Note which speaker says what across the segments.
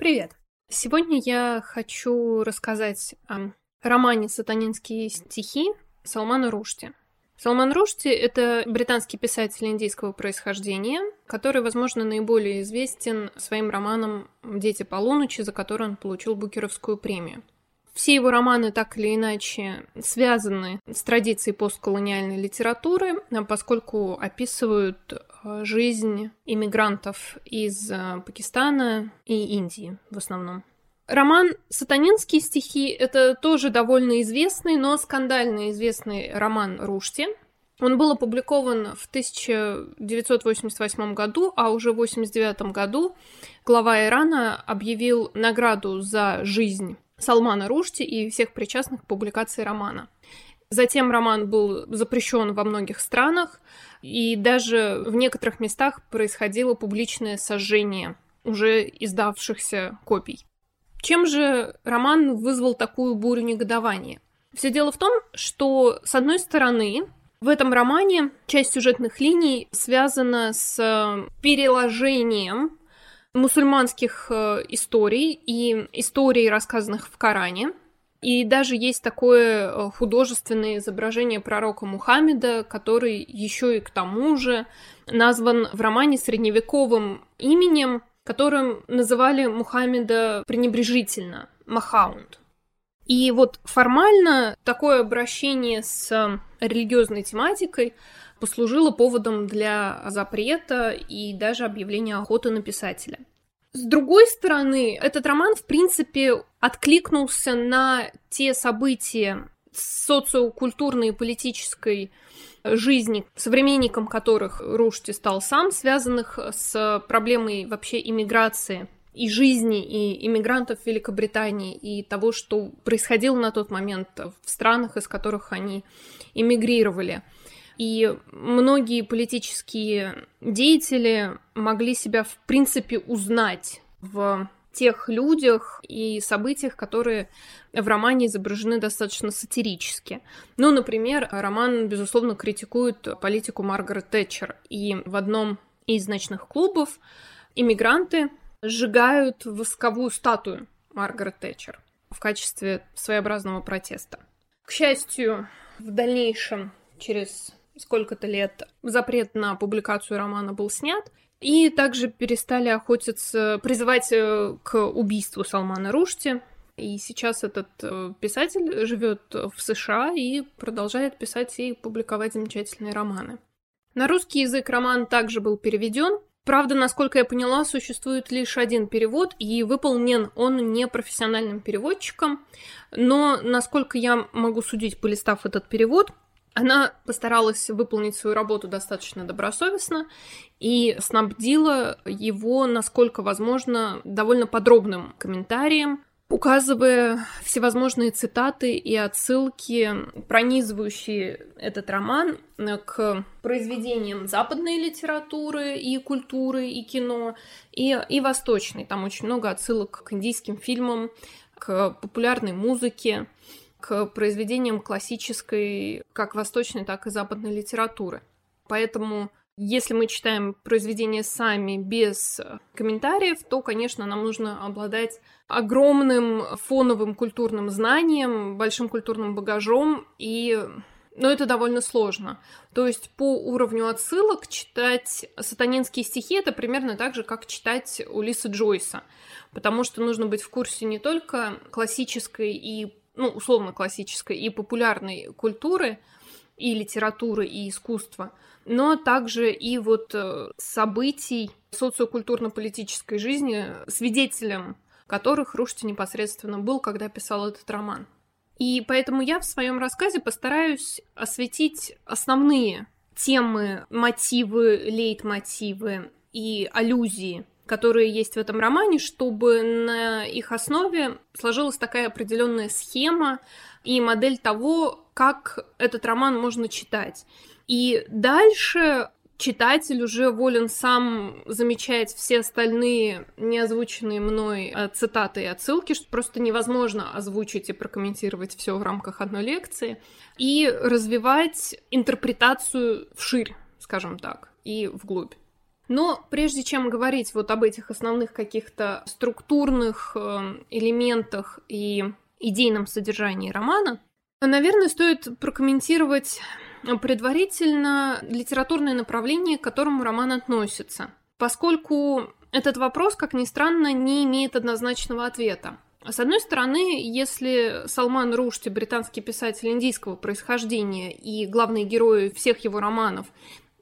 Speaker 1: Привет! Сегодня я хочу рассказать о романе «Сатанинские стихи» Салмана Рушти. Салман Рушти — это британский писатель индийского происхождения, который, возможно, наиболее известен своим романом «Дети полуночи», за который он получил Букеровскую премию. Все его романы так или иначе связаны с традицией постколониальной литературы, поскольку описывают жизнь иммигрантов из э, Пакистана и Индии в основном. Роман «Сатанинские стихи» — это тоже довольно известный, но скандально известный роман Рушти. Он был опубликован в 1988 году, а уже в 1989 году глава Ирана объявил награду за жизнь Салмана Рушти и всех причастных к публикации романа. Затем роман был запрещен во многих странах, и даже в некоторых местах происходило публичное сожжение уже издавшихся копий. Чем же роман вызвал такую бурю негодования? Все дело в том, что, с одной стороны, в этом романе часть сюжетных линий связана с переложением мусульманских э, историй и историй, рассказанных в Коране. И даже есть такое э, художественное изображение пророка Мухаммеда, который еще и к тому же назван в романе средневековым именем, которым называли Мухаммеда пренебрежительно – Махаунд. И вот формально такое обращение с религиозной тематикой послужило поводом для запрета и даже объявления охоты на писателя. С другой стороны, этот роман, в принципе, откликнулся на те события социокультурной и политической жизни, современником которых Рушти стал сам, связанных с проблемой вообще иммиграции и жизни и иммигрантов Великобритании, и того, что происходило на тот момент в странах, из которых они эмигрировали. И многие политические деятели могли себя, в принципе, узнать в тех людях и событиях, которые в романе изображены достаточно сатирически. Ну, например, роман, безусловно, критикует политику Маргарет Тэтчер, и в одном из ночных клубов иммигранты сжигают восковую статую Маргарет Тэтчер в качестве своеобразного протеста. К счастью, в дальнейшем, через сколько-то лет, запрет на публикацию романа был снят, и также перестали охотиться, призывать э, к убийству Салмана Рушти. И сейчас этот э, писатель живет в США и продолжает писать и публиковать замечательные романы. На русский язык роман также был переведен. Правда, насколько я поняла, существует лишь один перевод, и выполнен он не профессиональным переводчиком. Но, насколько я могу судить, полистав этот перевод, она постаралась выполнить свою работу достаточно добросовестно и снабдила его, насколько возможно, довольно подробным комментарием, указывая всевозможные цитаты и отсылки, пронизывающие этот роман к произведениям западной литературы и культуры, и кино, и, и восточной. Там очень много отсылок к индийским фильмам, к популярной музыке к произведениям классической, как восточной, так и западной литературы. Поэтому если мы читаем произведения сами без комментариев, то, конечно, нам нужно обладать огромным фоновым культурным знанием, большим культурным багажом, и но это довольно сложно. То есть по уровню отсылок читать сатанинские стихи это примерно так же, как читать Улиса Джойса, потому что нужно быть в курсе не только классической и ну, условно классической и популярной культуры, и литературы, и искусства, но также и вот э, событий социокультурно-политической жизни, свидетелем которых Рушти непосредственно был, когда писал этот роман. И поэтому я в своем рассказе постараюсь осветить основные темы, мотивы, лейтмотивы и аллюзии которые есть в этом романе, чтобы на их основе сложилась такая определенная схема и модель того, как этот роман можно читать. И дальше читатель уже волен сам замечать все остальные неозвученные мной э, цитаты и отсылки, что просто невозможно озвучить и прокомментировать все в рамках одной лекции, и развивать интерпретацию вширь, скажем так, и вглубь. Но прежде чем говорить вот об этих основных каких-то структурных э, элементах и идейном содержании романа, наверное, стоит прокомментировать предварительно литературное направление, к которому роман относится, поскольку этот вопрос, как ни странно, не имеет однозначного ответа. С одной стороны, если Салман Рушти, британский писатель индийского происхождения и главные герои всех его романов,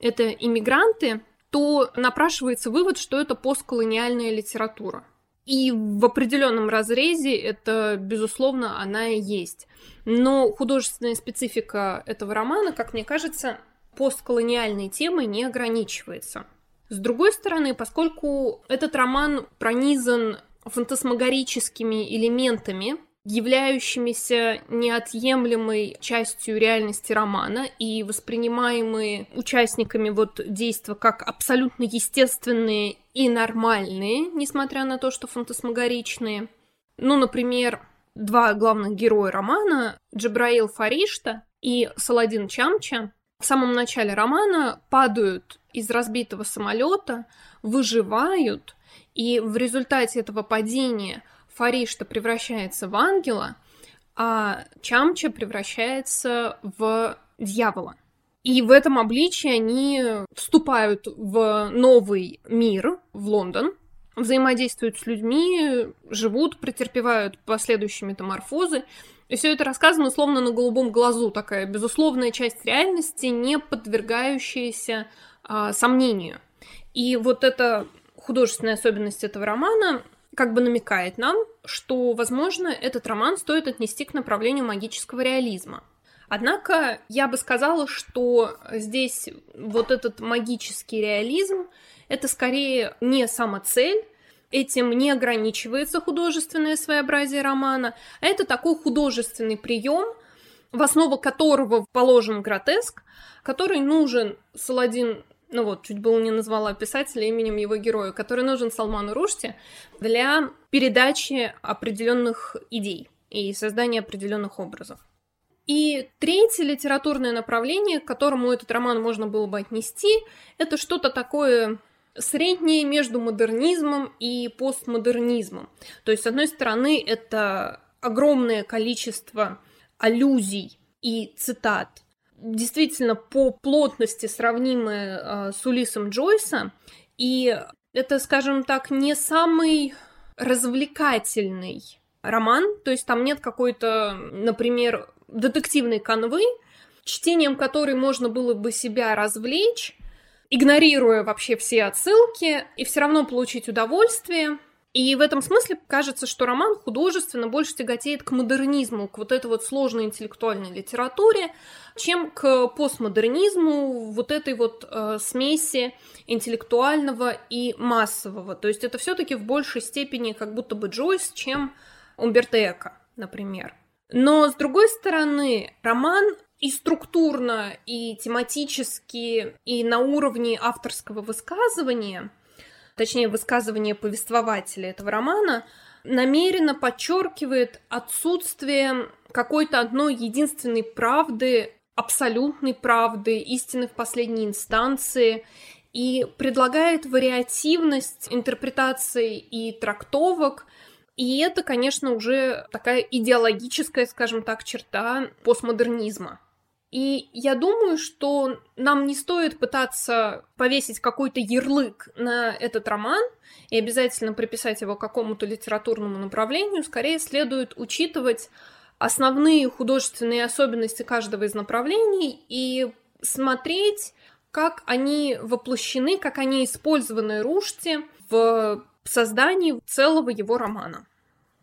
Speaker 1: это иммигранты, то напрашивается вывод, что это постколониальная литература. И в определенном разрезе это, безусловно, она и есть. Но художественная специфика этого романа, как мне кажется, постколониальной темой не ограничивается. С другой стороны, поскольку этот роман пронизан фантасмагорическими элементами, являющимися неотъемлемой частью реальности романа и воспринимаемые участниками вот действа как абсолютно естественные и нормальные, несмотря на то, что фантасмагоричные. Ну, например, два главных героя романа, Джабраил Фаришта и Саладин Чамча, в самом начале романа падают из разбитого самолета, выживают, и в результате этого падения Фаришта превращается в ангела, а Чамча превращается в дьявола. И в этом обличии они вступают в новый мир, в Лондон, взаимодействуют с людьми, живут, претерпевают последующие метаморфозы. И все это рассказано условно на голубом глазу, такая безусловная часть реальности, не подвергающаяся а, сомнению. И вот эта художественная особенность этого романа как бы намекает нам, что, возможно, этот роман стоит отнести к направлению магического реализма. Однако я бы сказала, что здесь вот этот магический реализм — это скорее не самоцель, этим не ограничивается художественное своеобразие романа, а это такой художественный прием, в основу которого положен гротеск, который нужен Саладин ну вот, чуть было не назвала писателя именем его героя, который нужен Салману Рушти для передачи определенных идей и создания определенных образов. И третье литературное направление, к которому этот роман можно было бы отнести, это что-то такое среднее между модернизмом и постмодернизмом. То есть, с одной стороны, это огромное количество аллюзий и цитат действительно по плотности сравнимые э, с Улисом Джойса, и это, скажем так, не самый развлекательный роман, то есть там нет какой-то, например, детективной канвы, чтением которой можно было бы себя развлечь, игнорируя вообще все отсылки, и все равно получить удовольствие. И в этом смысле кажется, что роман художественно больше тяготеет к модернизму, к вот этой вот сложной интеллектуальной литературе, чем к постмодернизму, вот этой вот э, смеси интеллектуального и массового. То есть это все-таки в большей степени как будто бы Джойс, чем Умберто например. Но, с другой стороны, роман и структурно, и тематически, и на уровне авторского высказывания точнее высказывание повествователя этого романа, намеренно подчеркивает отсутствие какой-то одной единственной правды, абсолютной правды, истины в последней инстанции, и предлагает вариативность интерпретаций и трактовок, и это, конечно, уже такая идеологическая, скажем так, черта постмодернизма. И я думаю, что нам не стоит пытаться повесить какой-то ярлык на этот роман и обязательно приписать его какому-то литературному направлению. Скорее следует учитывать основные художественные особенности каждого из направлений и смотреть, как они воплощены, как они использованы Рушти в создании целого его романа.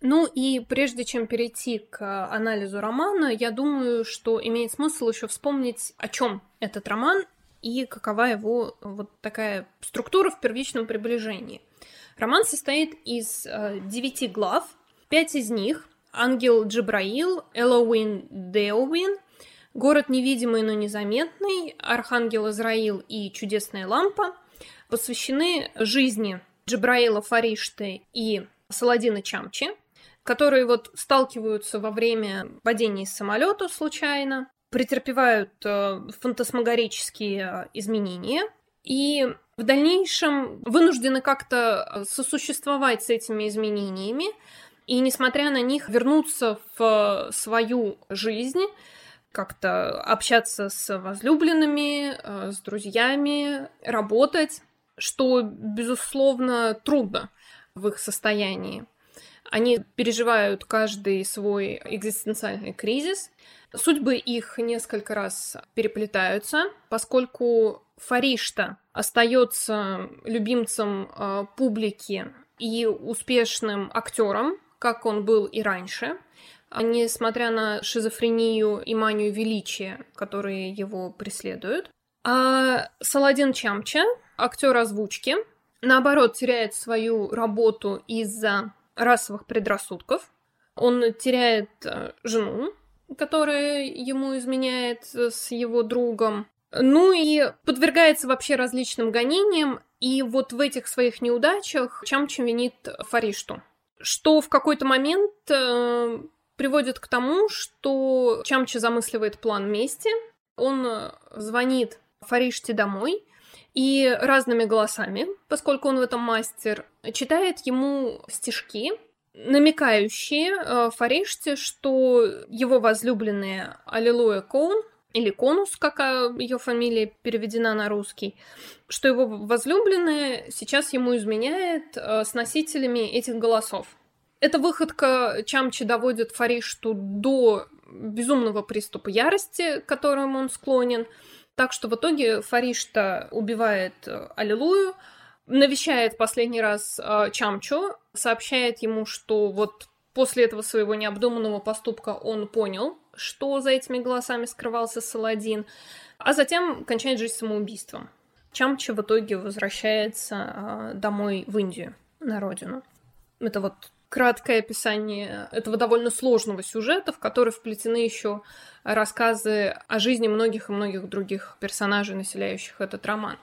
Speaker 1: Ну и прежде чем перейти к анализу романа, я думаю, что имеет смысл еще вспомнить, о чем этот роман и какова его вот такая структура в первичном приближении. Роман состоит из э, девяти глав, пять из них Ангел Джабраил, Элоуин Деовин, Город невидимый, но незаметный, Архангел Израил и Чудесная лампа посвящены жизни Джабраила Фаришты и Саладина Чамчи, которые вот сталкиваются во время падения из самолета случайно, претерпевают э, фантасмагорические изменения и в дальнейшем вынуждены как-то сосуществовать с этими изменениями, и, несмотря на них, вернуться в свою жизнь, как-то общаться с возлюбленными, э, с друзьями, работать, что, безусловно, трудно в их состоянии. Они переживают каждый свой экзистенциальный кризис. Судьбы их несколько раз переплетаются, поскольку Фаришта остается любимцем э, публики и успешным актером, как он был и раньше, а несмотря на шизофрению и манию величия, которые его преследуют. А Саладин Чамча, актер озвучки, наоборот, теряет свою работу из-за расовых предрассудков. Он теряет э, жену, которая ему изменяет с его другом. Ну и подвергается вообще различным гонениям, и вот в этих своих неудачах Чамча винит Фаришту что в какой-то момент э, приводит к тому, что Чамча замысливает план мести. Он э, звонит Фариште домой и разными голосами, поскольку он в этом мастер, читает ему стишки, намекающие э, Фариште, что его возлюбленная Аллилуйя Коун или Конус, как ее фамилия переведена на русский, что его возлюбленная сейчас ему изменяет э, с носителями этих голосов. Эта выходка Чамчи доводит Фаришту до безумного приступа ярости, к которому он склонен. Так что в итоге Фаришта убивает э, Аллилуйю, навещает последний раз э, Чамчу, сообщает ему, что вот после этого своего необдуманного поступка он понял, что за этими голосами скрывался Саладин, а затем кончает жизнь самоубийством. Чамча в итоге возвращается э, домой в Индию, на родину. Это вот краткое описание этого довольно сложного сюжета, в который вплетены еще рассказы о жизни многих и многих других персонажей, населяющих этот роман.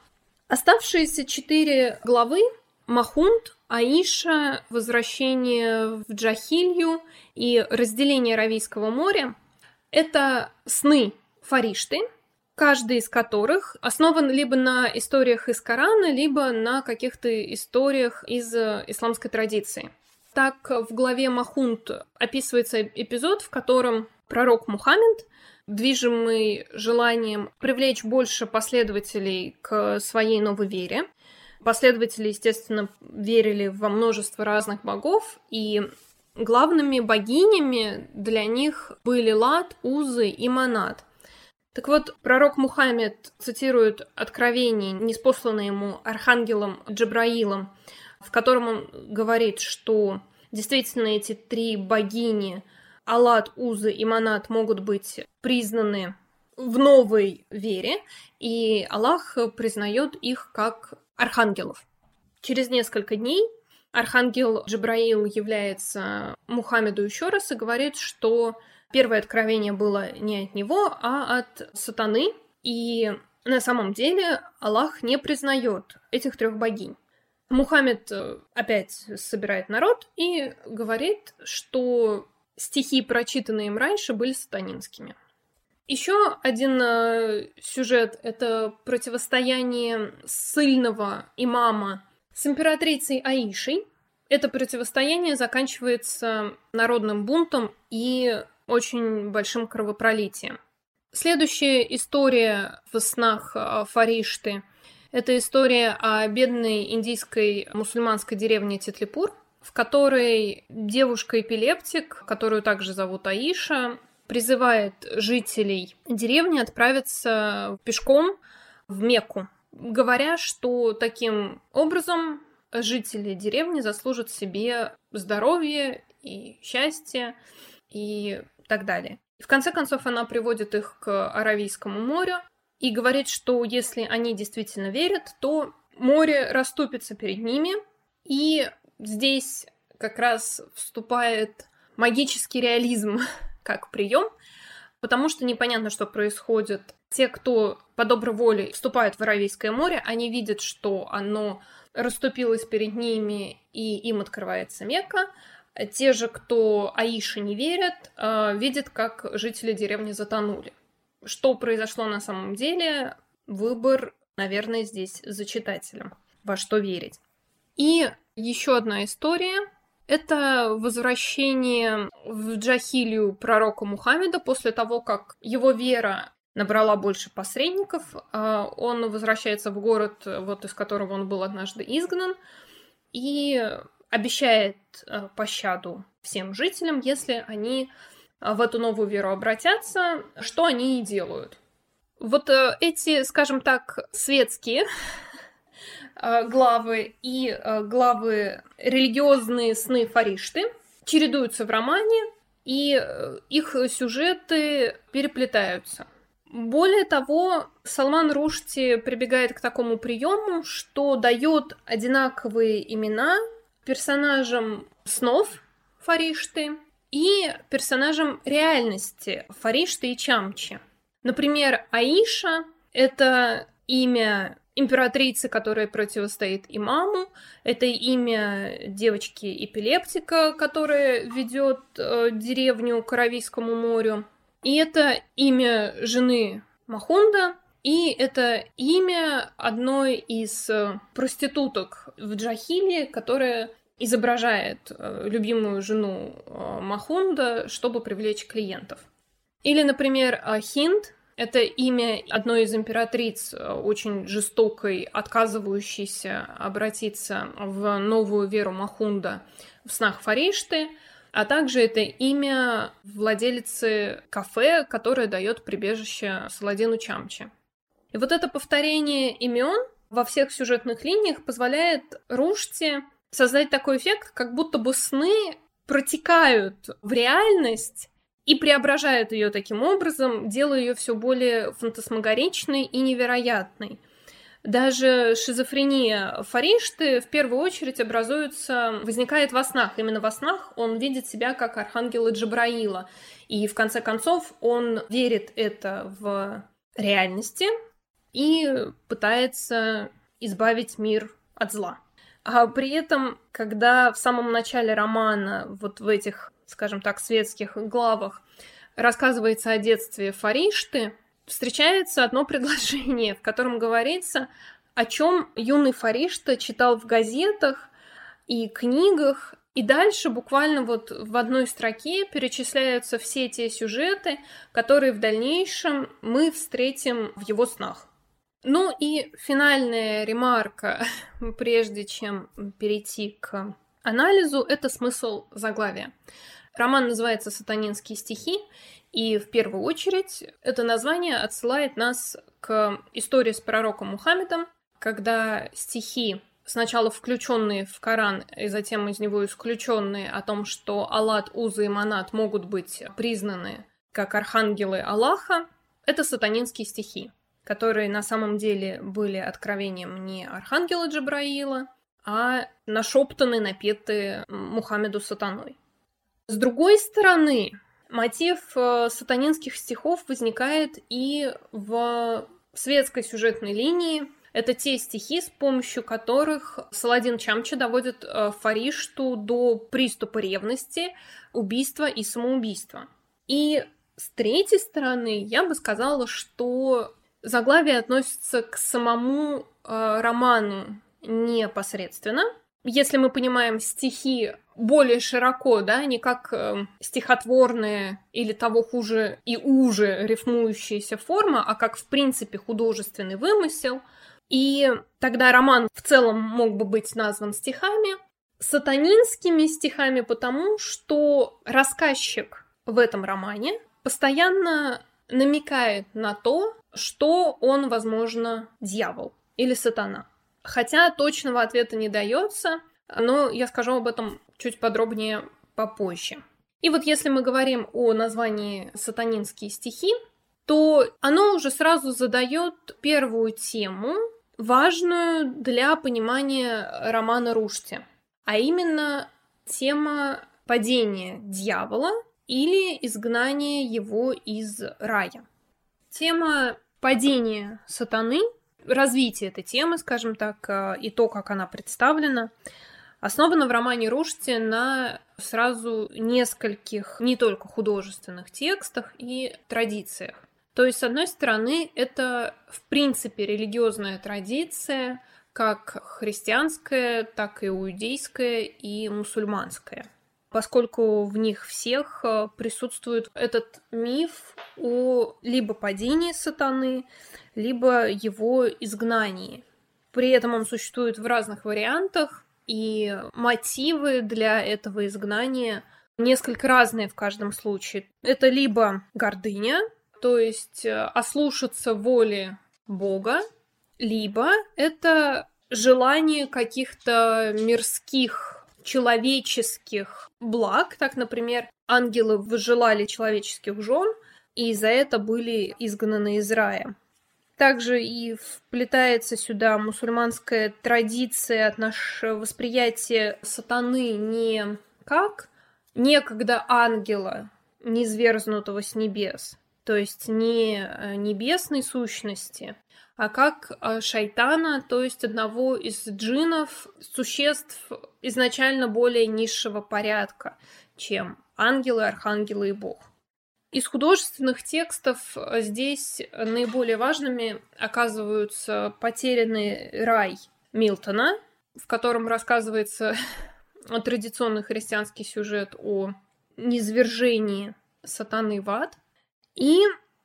Speaker 1: Оставшиеся четыре главы Махунд, Аиша, возвращение в Джахилью и разделение Равийского моря это сны Фаришты, каждый из которых основан либо на историях из Корана, либо на каких-то историях из исламской традиции. Так, в главе Махунт описывается эпизод, в котором пророк Мухаммед, движимый желанием привлечь больше последователей к своей новой вере, последователи, естественно, верили во множество разных богов, и Главными богинями для них были Лат, Узы и Манат. Так вот, пророк Мухаммед цитирует откровение, неспосланное ему архангелом Джабраилом, в котором он говорит, что действительно эти три богини Аллат, Узы и Манат могут быть признаны в новой вере, и Аллах признает их как архангелов. Через несколько дней Архангел Джабраил является Мухаммеду еще раз и говорит, что первое откровение было не от него, а от сатаны, и на самом деле Аллах не признает этих трех богинь. Мухаммед э, опять собирает народ и говорит, что стихи, прочитанные им раньше, были сатанинскими. Еще один э, сюжет — это противостояние сильного имама с императрицей Аишей. Это противостояние заканчивается народным бунтом и очень большим кровопролитием. Следующая история в снах а, Фаришты – это история о бедной индийской мусульманской деревне Титлипур, в которой девушка-эпилептик, которую также зовут Аиша, призывает жителей деревни отправиться пешком в Мекку, говоря, что таким образом жители деревни заслужат себе здоровье и счастье и так далее. В конце концов она приводит их к Аравийскому морю и говорит, что если они действительно верят, то море расступится перед ними, и здесь как раз вступает магический реализм как прием, потому что непонятно, что происходит. Те, кто по доброй воле вступают в Аравийское море, они видят, что оно расступилась перед ними, и им открывается Мекка. Те же, кто Аише не верят, э, видят, как жители деревни затонули. Что произошло на самом деле, выбор наверное, здесь за читателем, во что верить. И еще одна история – это возвращение в Джахилию пророка Мухаммеда после того, как его вера набрала больше посредников. А он возвращается в город, вот из которого он был однажды изгнан, и обещает э, пощаду всем жителям, если они в эту новую веру обратятся, что они и делают. Вот э, эти, скажем так, светские э, главы и э, главы религиозные сны Фаришты чередуются в романе, и их сюжеты переплетаются. Более того, Салман Рушти прибегает к такому приему, что дает одинаковые имена персонажам снов Фаришты и персонажам реальности Фаришты и Чамчи. Например, Аиша — это имя императрицы, которая противостоит имаму. Это имя девочки-эпилептика, которая ведет э, деревню к Аравийскому морю. И это имя жены Махунда, и это имя одной из э, проституток в Джахиле, которая изображает э, любимую жену э, Махунда, чтобы привлечь клиентов. Или, например, э, Хинд — это имя одной из императриц, очень жестокой, отказывающейся обратиться в новую веру Махунда в снах Фаришты, а также это имя владелицы кафе, которое дает прибежище Саладину Чамчи. И вот это повторение имен во всех сюжетных линиях позволяет Руште создать такой эффект, как будто бы сны протекают в реальность и преображают ее таким образом, делая ее все более фантасмагоричной и невероятной. Даже шизофрения Фаришты в первую очередь образуется, возникает во снах. Именно во снах он видит себя как архангела Джабраила. И в конце концов он верит это в реальности и пытается избавить мир от зла. А при этом, когда в самом начале романа, вот в этих, скажем так, светских главах, рассказывается о детстве Фаришты, встречается одно предложение, в котором говорится, о чем юный Фаришта читал в газетах и книгах, и дальше буквально вот в одной строке перечисляются все те сюжеты, которые в дальнейшем мы встретим в его снах. Ну и финальная ремарка, прежде чем перейти к анализу, это смысл заглавия. Роман называется «Сатанинские стихи», и в первую очередь это название отсылает нас к истории с пророком Мухаммедом, когда стихи, сначала включенные в Коран, и затем из него исключенные о том, что Аллат, Уза и Манат могут быть признаны как архангелы Аллаха, это сатанинские стихи которые на самом деле были откровением не архангела Джабраила, а нашептаны, напеты Мухаммеду сатаной. С другой стороны, мотив э, сатанинских стихов возникает и в светской сюжетной линии. Это те стихи, с помощью которых Саладин Чамча доводит э, Фаришту до приступа ревности, убийства и самоубийства. И с третьей стороны, я бы сказала, что Заглавие относится к самому э, роману непосредственно. Если мы понимаем стихи более широко, да, не как э, стихотворная или того хуже и уже рифмующаяся форма, а как в принципе художественный вымысел. И тогда роман в целом мог бы быть назван стихами, сатанинскими стихами, потому что рассказчик в этом романе постоянно намекает на то, что он, возможно, дьявол или сатана. Хотя точного ответа не дается, но я скажу об этом чуть подробнее попозже. И вот если мы говорим о названии «Сатанинские стихи», то оно уже сразу задает первую тему, важную для понимания романа Рушти, а именно тема падения дьявола или изгнания его из рая. Тема падения сатаны, развитие этой темы, скажем так, э, и то, как она представлена, основана в романе Рушти на сразу нескольких, не только художественных текстах и традициях. То есть, с одной стороны, это, в принципе, религиозная традиция, как христианская, так и иудейская и мусульманская поскольку в них всех э, присутствует этот миф о либо падении сатаны, либо его изгнании. При этом он существует в разных вариантах, и мотивы для этого изгнания несколько разные в каждом случае. Это либо гордыня, то есть э, ослушаться воли Бога, либо это желание каких-то мирских, человеческих благ. Так, например, ангелы выжелали человеческих жен, и за это были изгнаны из рая. Также и вплетается сюда мусульманская традиция от нашего восприятия сатаны не как некогда ангела, низверзнутого с небес, то есть не э, небесной сущности, а как э, шайтана, то есть одного из джинов, существ изначально более низшего порядка, чем ангелы, архангелы и бог. Из художественных текстов э, здесь наиболее важными оказываются «Потерянный рай» Милтона, в котором рассказывается традиционный христианский сюжет о низвержении сатаны в ад. И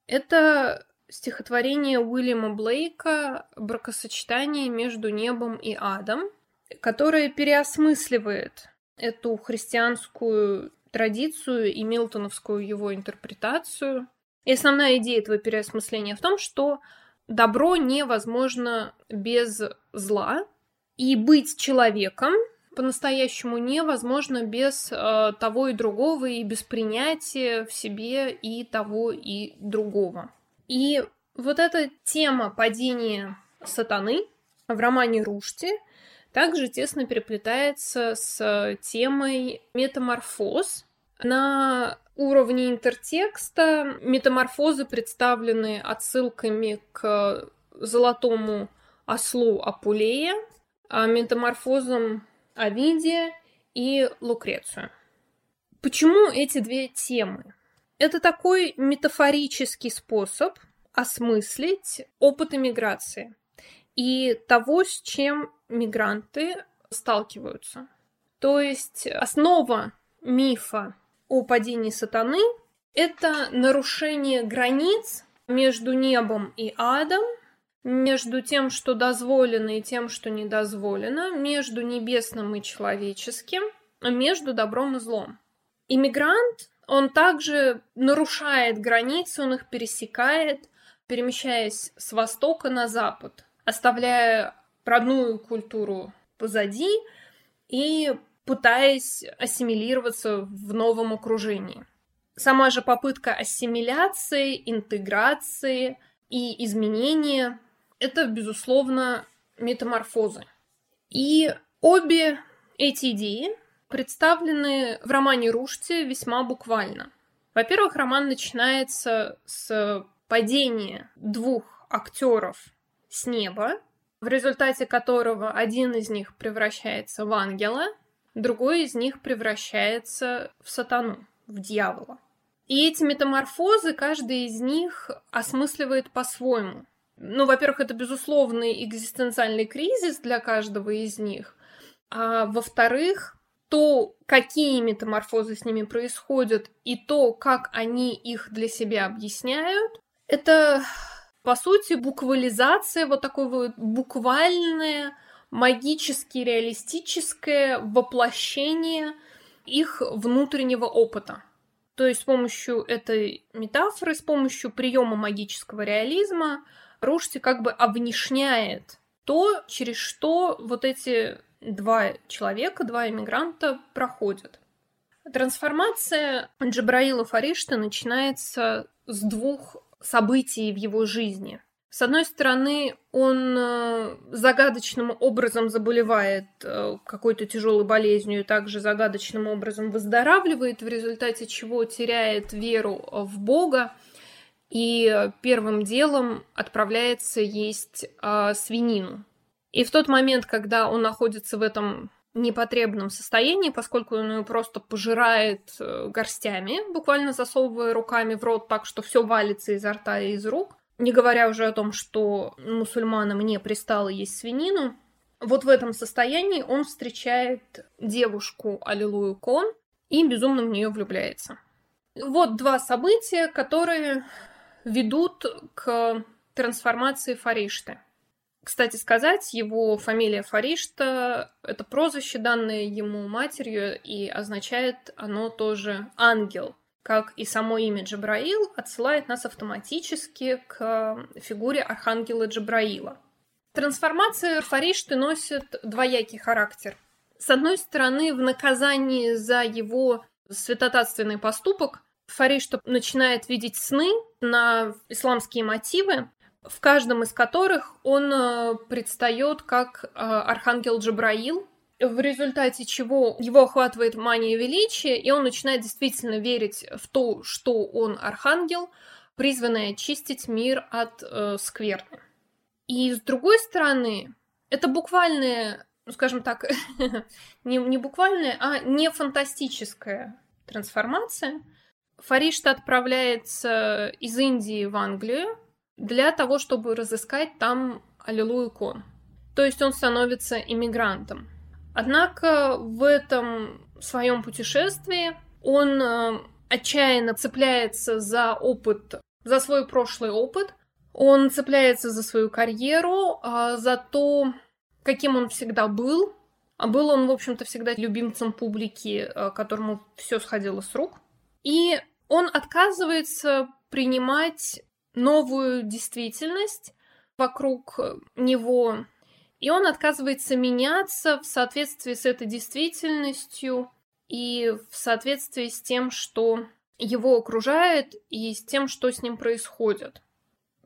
Speaker 1: это стихотворение Уильяма Блейка «Бракосочетание между небом и адом», которое переосмысливает эту христианскую традицию и милтоновскую его интерпретацию. И основная идея этого переосмысления в том, что добро невозможно без зла, и быть человеком по-настоящему невозможно без э, того и другого, и без принятия в себе и того и другого. И вот эта тема падения сатаны в романе Рушти также тесно переплетается с темой метаморфоз. На уровне интертекста метаморфозы представлены отсылками к золотому ослу Апулея, а метаморфозам Овидия и Лукрецию. Почему эти две темы? Это такой метафорический способ осмыслить опыт иммиграции и того, с чем мигранты сталкиваются. То есть основа мифа о падении сатаны – это нарушение границ между небом и адом, между тем, что дозволено и тем, что не дозволено, между небесным и человеческим, между добром и злом. Иммигрант он также нарушает границы, он их пересекает, перемещаясь с востока на запад, оставляя родную культуру позади и пытаясь ассимилироваться в новом окружении. Сама же попытка ассимиляции, интеграции и изменения – это, безусловно, метаморфозы. И обе эти идеи представлены в романе Рушти весьма буквально. Во-первых, роман начинается с падения двух актеров с неба, в результате которого один из них превращается в ангела, другой из них превращается в сатану, в дьявола. И эти метаморфозы, каждый из них осмысливает по-своему. Ну, во-первых, это безусловный экзистенциальный кризис для каждого из них. А во-вторых, то, какие метаморфозы с ними происходят, и то, как они их для себя объясняют, это, по сути, буквализация, вот такое вот буквальное, магически реалистическое воплощение их внутреннего опыта. То есть с помощью этой метафоры, с помощью приема магического реализма Рушти как бы обнишняет то, через что вот эти два человека, два иммигранта проходят. Трансформация Джабраила Фаришта начинается с двух событий в его жизни. С одной стороны, он э, загадочным образом заболевает э, какой-то тяжелой болезнью и также загадочным образом выздоравливает, в результате чего теряет веру в Бога и первым делом отправляется есть э, свинину. И в тот момент, когда он находится в этом непотребном состоянии, поскольку он ее просто пожирает э, горстями, буквально засовывая руками в рот так, что все валится изо рта и из рук. Не говоря уже о том, что мусульманам не пристало есть свинину. Вот в этом состоянии он встречает девушку Аллилуйю Кон и безумно в нее влюбляется. Вот два события, которые ведут к трансформации Фаришты. Кстати сказать, его фамилия Фаришта — это прозвище, данное ему матерью, и означает оно тоже «ангел», как и само имя Джабраил отсылает нас автоматически к фигуре архангела Джабраила. Трансформация Фаришты носит двоякий характер. С одной стороны, в наказании за его святотатственный поступок Фаришта начинает видеть сны на исламские мотивы, в каждом из которых он э, предстает как э, архангел Джабраил, в результате чего его охватывает мания величия, и он начинает действительно верить в то, что он архангел, призванный очистить мир от э, скверны. И с другой стороны, это буквальная, ну скажем так, не, не буквальная, а не фантастическая трансформация. Фаришта отправляется из Индии в Англию, для того, чтобы разыскать там Аллилуйю Кон. То есть он становится иммигрантом. Однако в этом своем путешествии он э, отчаянно цепляется за опыт, за свой прошлый опыт, он цепляется за свою карьеру, а за то, каким он всегда был. А был он, в общем-то, всегда любимцем публики, э, которому все сходило с рук. И он отказывается принимать новую действительность вокруг него, и он отказывается меняться в соответствии с этой действительностью и в соответствии с тем, что его окружает, и с тем, что с ним происходит.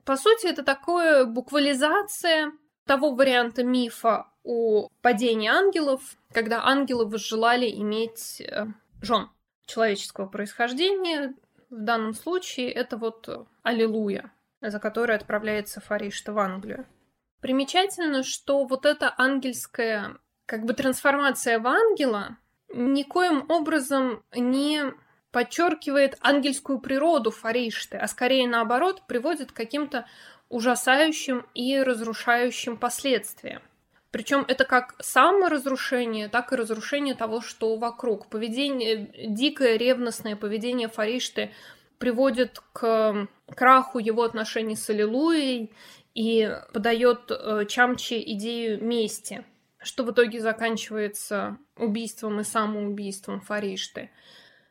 Speaker 1: По сути, это такое буквализация того варианта мифа о падении ангелов, когда ангелы возжелали иметь э, жен человеческого происхождения, в данном случае это вот «Аллилуйя», за которой отправляется Фаришта в Англию. Примечательно, что вот эта ангельская как бы трансформация в ангела никоим образом не подчеркивает ангельскую природу Фаришты, а скорее наоборот приводит к каким-то ужасающим и разрушающим последствиям. Причем это как саморазрушение, так и разрушение того, что вокруг. Поведение, дикое ревностное поведение Фаришты приводит к краху его отношений с Аллилуйей и подает э, Чамчи идею мести, что в итоге заканчивается убийством и самоубийством Фаришты.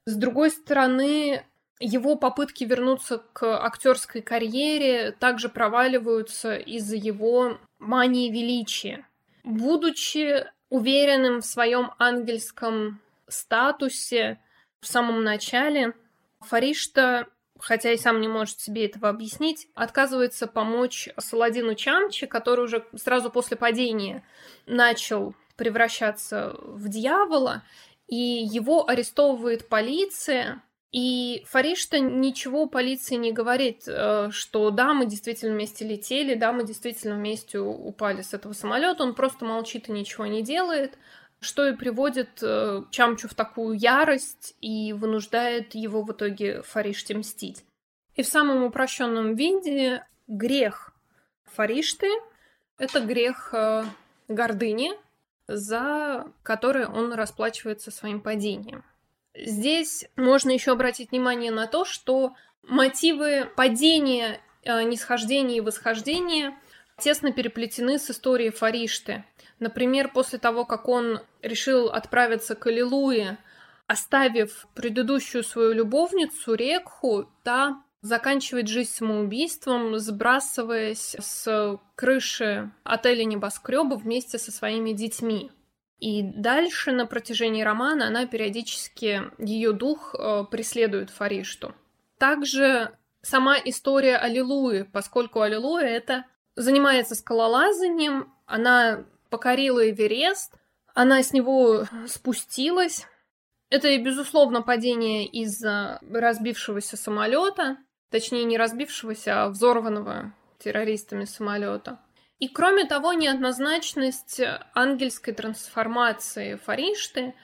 Speaker 1: С другой стороны, его попытки вернуться к актерской карьере также проваливаются из-за его мании величия. Будучи уверенным в своем ангельском статусе в самом начале, Фаришта, хотя и сам не может себе этого объяснить, отказывается помочь Саладину Чамчи, который уже сразу после падения начал превращаться в дьявола, и его арестовывает полиция, и Фаришта ничего полиции не говорит, э, что да, мы действительно вместе летели, да, мы действительно вместе упали с этого самолета. Он просто молчит и ничего не делает, что и приводит э, Чамчу в такую ярость и вынуждает его в итоге Фариште мстить. И в самом упрощенном виде грех Фаришты — это грех э, гордыни, за который он расплачивается своим падением. Здесь можно еще обратить внимание на то, что мотивы падения, э, нисхождения и восхождения тесно переплетены с историей Фаришты. Например, после того, как он решил отправиться к Аллилуе, оставив предыдущую свою любовницу Рекху, та заканчивает жизнь самоубийством, сбрасываясь с крыши отеля небоскреба вместе со своими детьми. И дальше на протяжении романа она периодически, ее дух э, преследует Фаришту. Также сама история Аллилуйи, поскольку Аллилуйя это занимается скалолазанием, она покорила Эверест, она с него спустилась. Это, безусловно, падение из-за разбившегося самолета, точнее, не разбившегося, а взорванного террористами самолета. И кроме того, неоднозначность ангельской трансформации Фаришты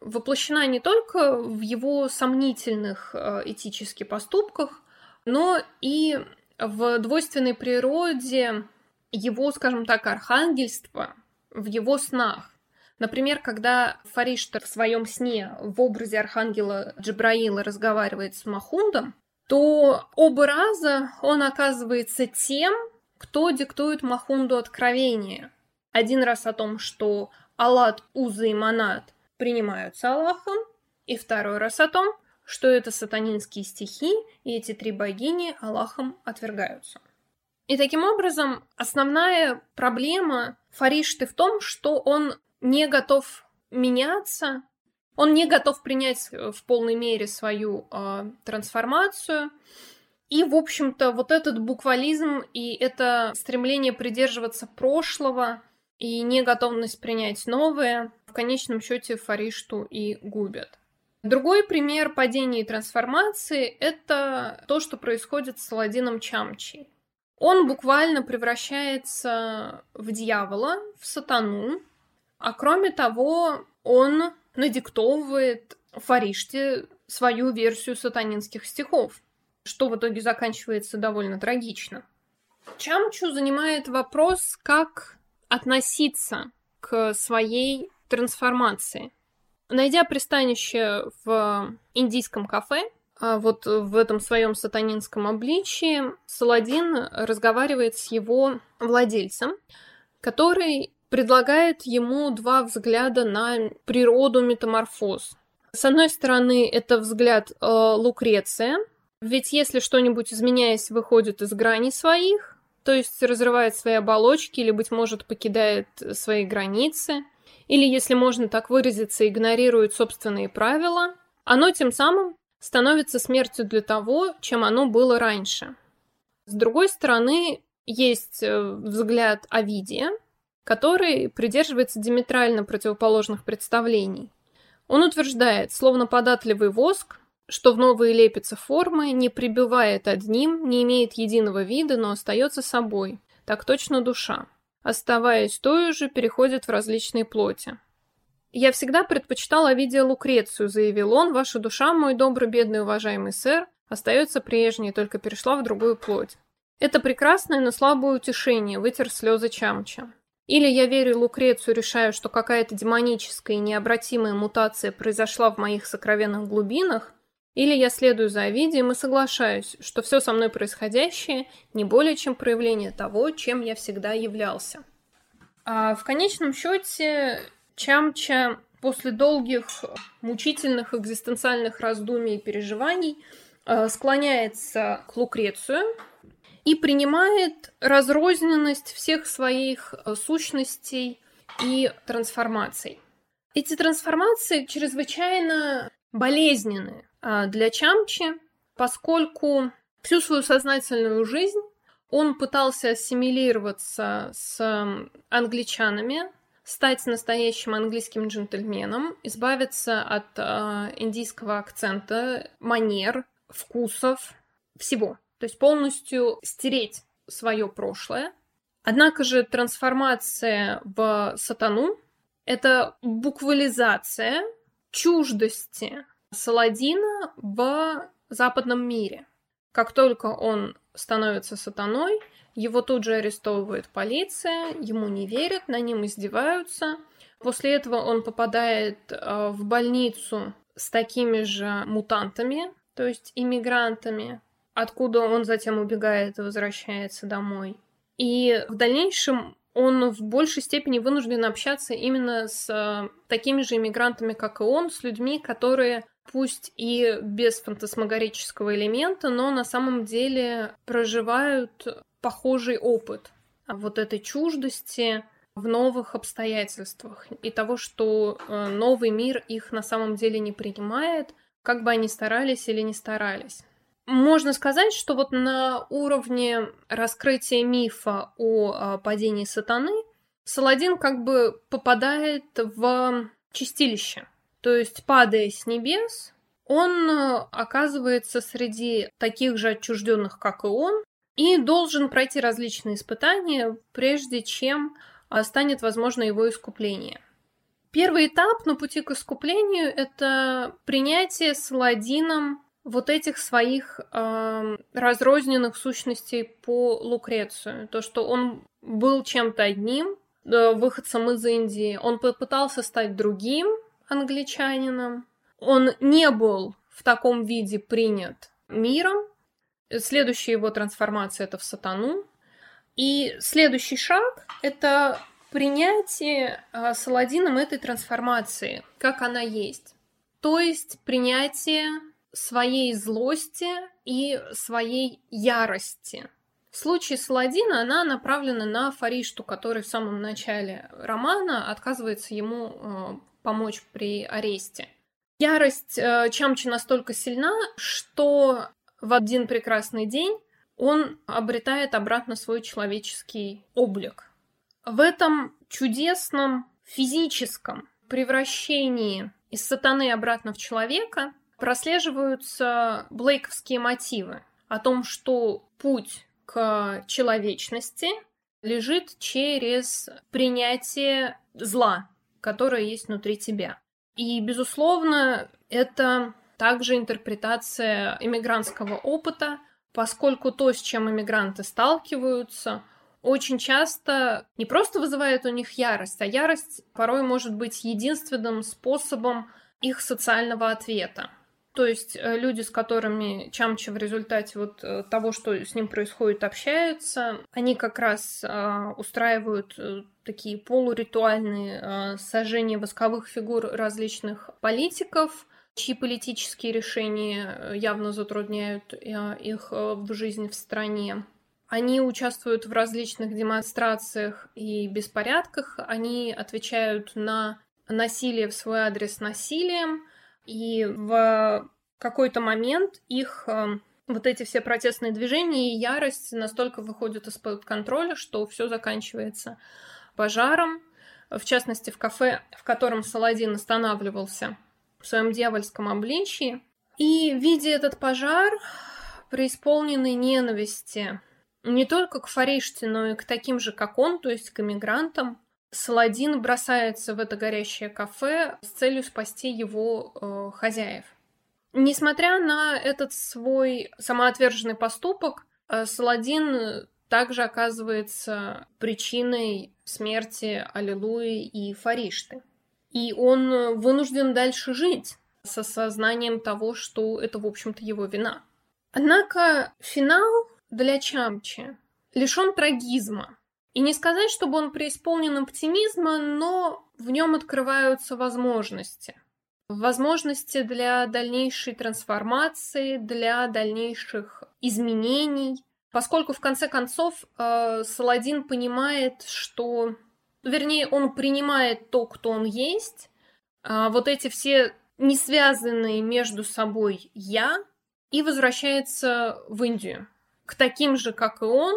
Speaker 1: воплощена не только в его сомнительных э, этических поступках, но и в двойственной природе его, скажем так, архангельства в его снах. Например, когда Фариштар в своем сне в образе архангела Джабраила разговаривает с Махундом, то оба раза он оказывается тем, кто диктует Махунду откровение. Один раз о том, что Аллат, Уза и Манат принимаются Аллахом, и второй раз о том, что это сатанинские стихи, и эти три богини Аллахом отвергаются. И таким образом основная проблема Фаришты в том, что он не готов меняться, он не готов принять в полной мере свою э, трансформацию. И, в общем-то, вот этот буквализм и это стремление придерживаться прошлого и неготовность принять новое в конечном счете Фаришту и губят. Другой пример падения и трансформации – это то, что происходит с Саладином Чамчи. Он буквально превращается в дьявола, в сатану, а кроме того, он надиктовывает Фариште свою версию сатанинских стихов, что в итоге заканчивается довольно трагично. Чамчу занимает вопрос, как относиться к своей трансформации. Найдя пристанище в индийском кафе, а вот в этом своем сатанинском обличии Саладин разговаривает с его владельцем, который предлагает ему два взгляда на природу метаморфоз. С одной стороны, это взгляд э, Лукреция, ведь если что-нибудь, изменяясь, выходит из грани своих, то есть разрывает свои оболочки или, быть может, покидает свои границы, или, если можно так выразиться, игнорирует собственные правила, оно тем самым становится смертью для того, чем оно было раньше. С другой стороны, есть э, взгляд Овидия, который придерживается диаметрально противоположных представлений. Он утверждает, словно податливый воск, что в новые лепятся формы, не прибывает одним, не имеет единого вида, но остается собой. Так точно душа. Оставаясь той же, переходит в различные плоти. «Я всегда предпочитал Овидия Лукрецию», — заявил он. «Ваша душа, мой добрый, бедный, уважаемый сэр, остается прежней, только перешла в другую плоть. Это прекрасное, но слабое утешение, вытер слезы Чамча. Или я верю Лукрецию, решаю, что какая-то демоническая и необратимая мутация произошла в моих сокровенных глубинах, или я следую за Овидием и соглашаюсь, что все со мной происходящее не более чем проявление того, чем я всегда являлся. А в конечном счете Чамча после долгих мучительных экзистенциальных раздумий и переживаний э, склоняется к Лукрецию и принимает разрозненность всех своих э, сущностей и трансформаций. Эти трансформации чрезвычайно болезненны э, для Чамчи, поскольку всю свою сознательную жизнь он пытался ассимилироваться с англичанами, стать настоящим английским джентльменом, избавиться от э, индийского акцента, манер, вкусов, всего. То есть полностью стереть свое прошлое. Однако же трансформация в сатану — это буквализация чуждости Саладина в западном мире. Как только он становится сатаной, его тут же арестовывает полиция, ему не верят, на ним издеваются. После этого он попадает э, в больницу с такими же мутантами, то есть иммигрантами, откуда он затем убегает и возвращается домой. И в дальнейшем он в большей степени вынужден общаться именно с э, такими же иммигрантами, как и он, с людьми, которые пусть и без фантасмагорического элемента, но на самом деле проживают похожий опыт вот этой чуждости в новых обстоятельствах и того, что э, новый мир их на самом деле не принимает, как бы они старались или не старались. Можно сказать, что вот на уровне раскрытия мифа о э, падении сатаны Саладин как бы попадает в чистилище. То есть, падая с небес, он э, оказывается среди таких же отчужденных, как и он, и должен пройти различные испытания, прежде чем а, станет возможно его искупление. Первый этап на пути к искуплению – это принятие Саладином вот этих своих э, разрозненных сущностей по Лукрецию. То, что он был чем-то одним, э, выходцем из Индии, он попытался стать другим англичанином, он не был в таком виде принят миром. Следующая его трансформация это в сатану. И следующий шаг это принятие э, Саладином этой трансформации, как она есть. То есть принятие своей злости и своей ярости. В случае Саладина она направлена на Фаришту, который в самом начале романа отказывается ему э, помочь при аресте. Ярость э, Чамчи настолько сильна, что в один прекрасный день он обретает обратно свой человеческий облик. В этом чудесном физическом превращении из сатаны обратно в человека прослеживаются блейковские мотивы о том, что путь к человечности лежит через принятие зла, которое есть внутри тебя. И, безусловно, это также интерпретация иммигрантского опыта, поскольку то, с чем иммигранты сталкиваются, очень часто не просто вызывает у них ярость, а ярость порой может быть единственным способом их социального ответа. То есть э, люди, с которыми Чамча в результате вот э, того, что с ним происходит, общаются, они как раз э, устраивают такие полуритуальные сожжения восковых фигур различных политиков, чьи политические решения явно затрудняют их в жизни в стране. Они участвуют в различных демонстрациях и беспорядках, они отвечают на насилие в свой адрес насилием, и в какой-то момент их э, вот эти все протестные движения и ярость настолько выходят из-под контроля, что все заканчивается пожаром. В частности, в кафе, в котором Саладин останавливался в своем дьявольском обличии. И, видя этот пожар, преисполненный ненависти не только к Фариште, но и к таким же, как он, то есть к эмигрантам, Саладин бросается в это горящее кафе с целью спасти его э, хозяев. Несмотря на этот свой самоотверженный поступок, э, Саладин также оказывается причиной смерти Аллилуи и Фаришты. И он вынужден дальше жить со сознанием того, что это, в общем-то, его вина. Однако финал для Чамчи лишен трагизма. И не сказать, чтобы он преисполнен оптимизма, но в нем открываются возможности. Возможности для дальнейшей трансформации, для дальнейших изменений. Поскольку в конце концов э, Саладин понимает, что... Вернее, он принимает то, кто он есть. А вот эти все не связанные между собой «я» и возвращается в Индию. К таким же, как и он,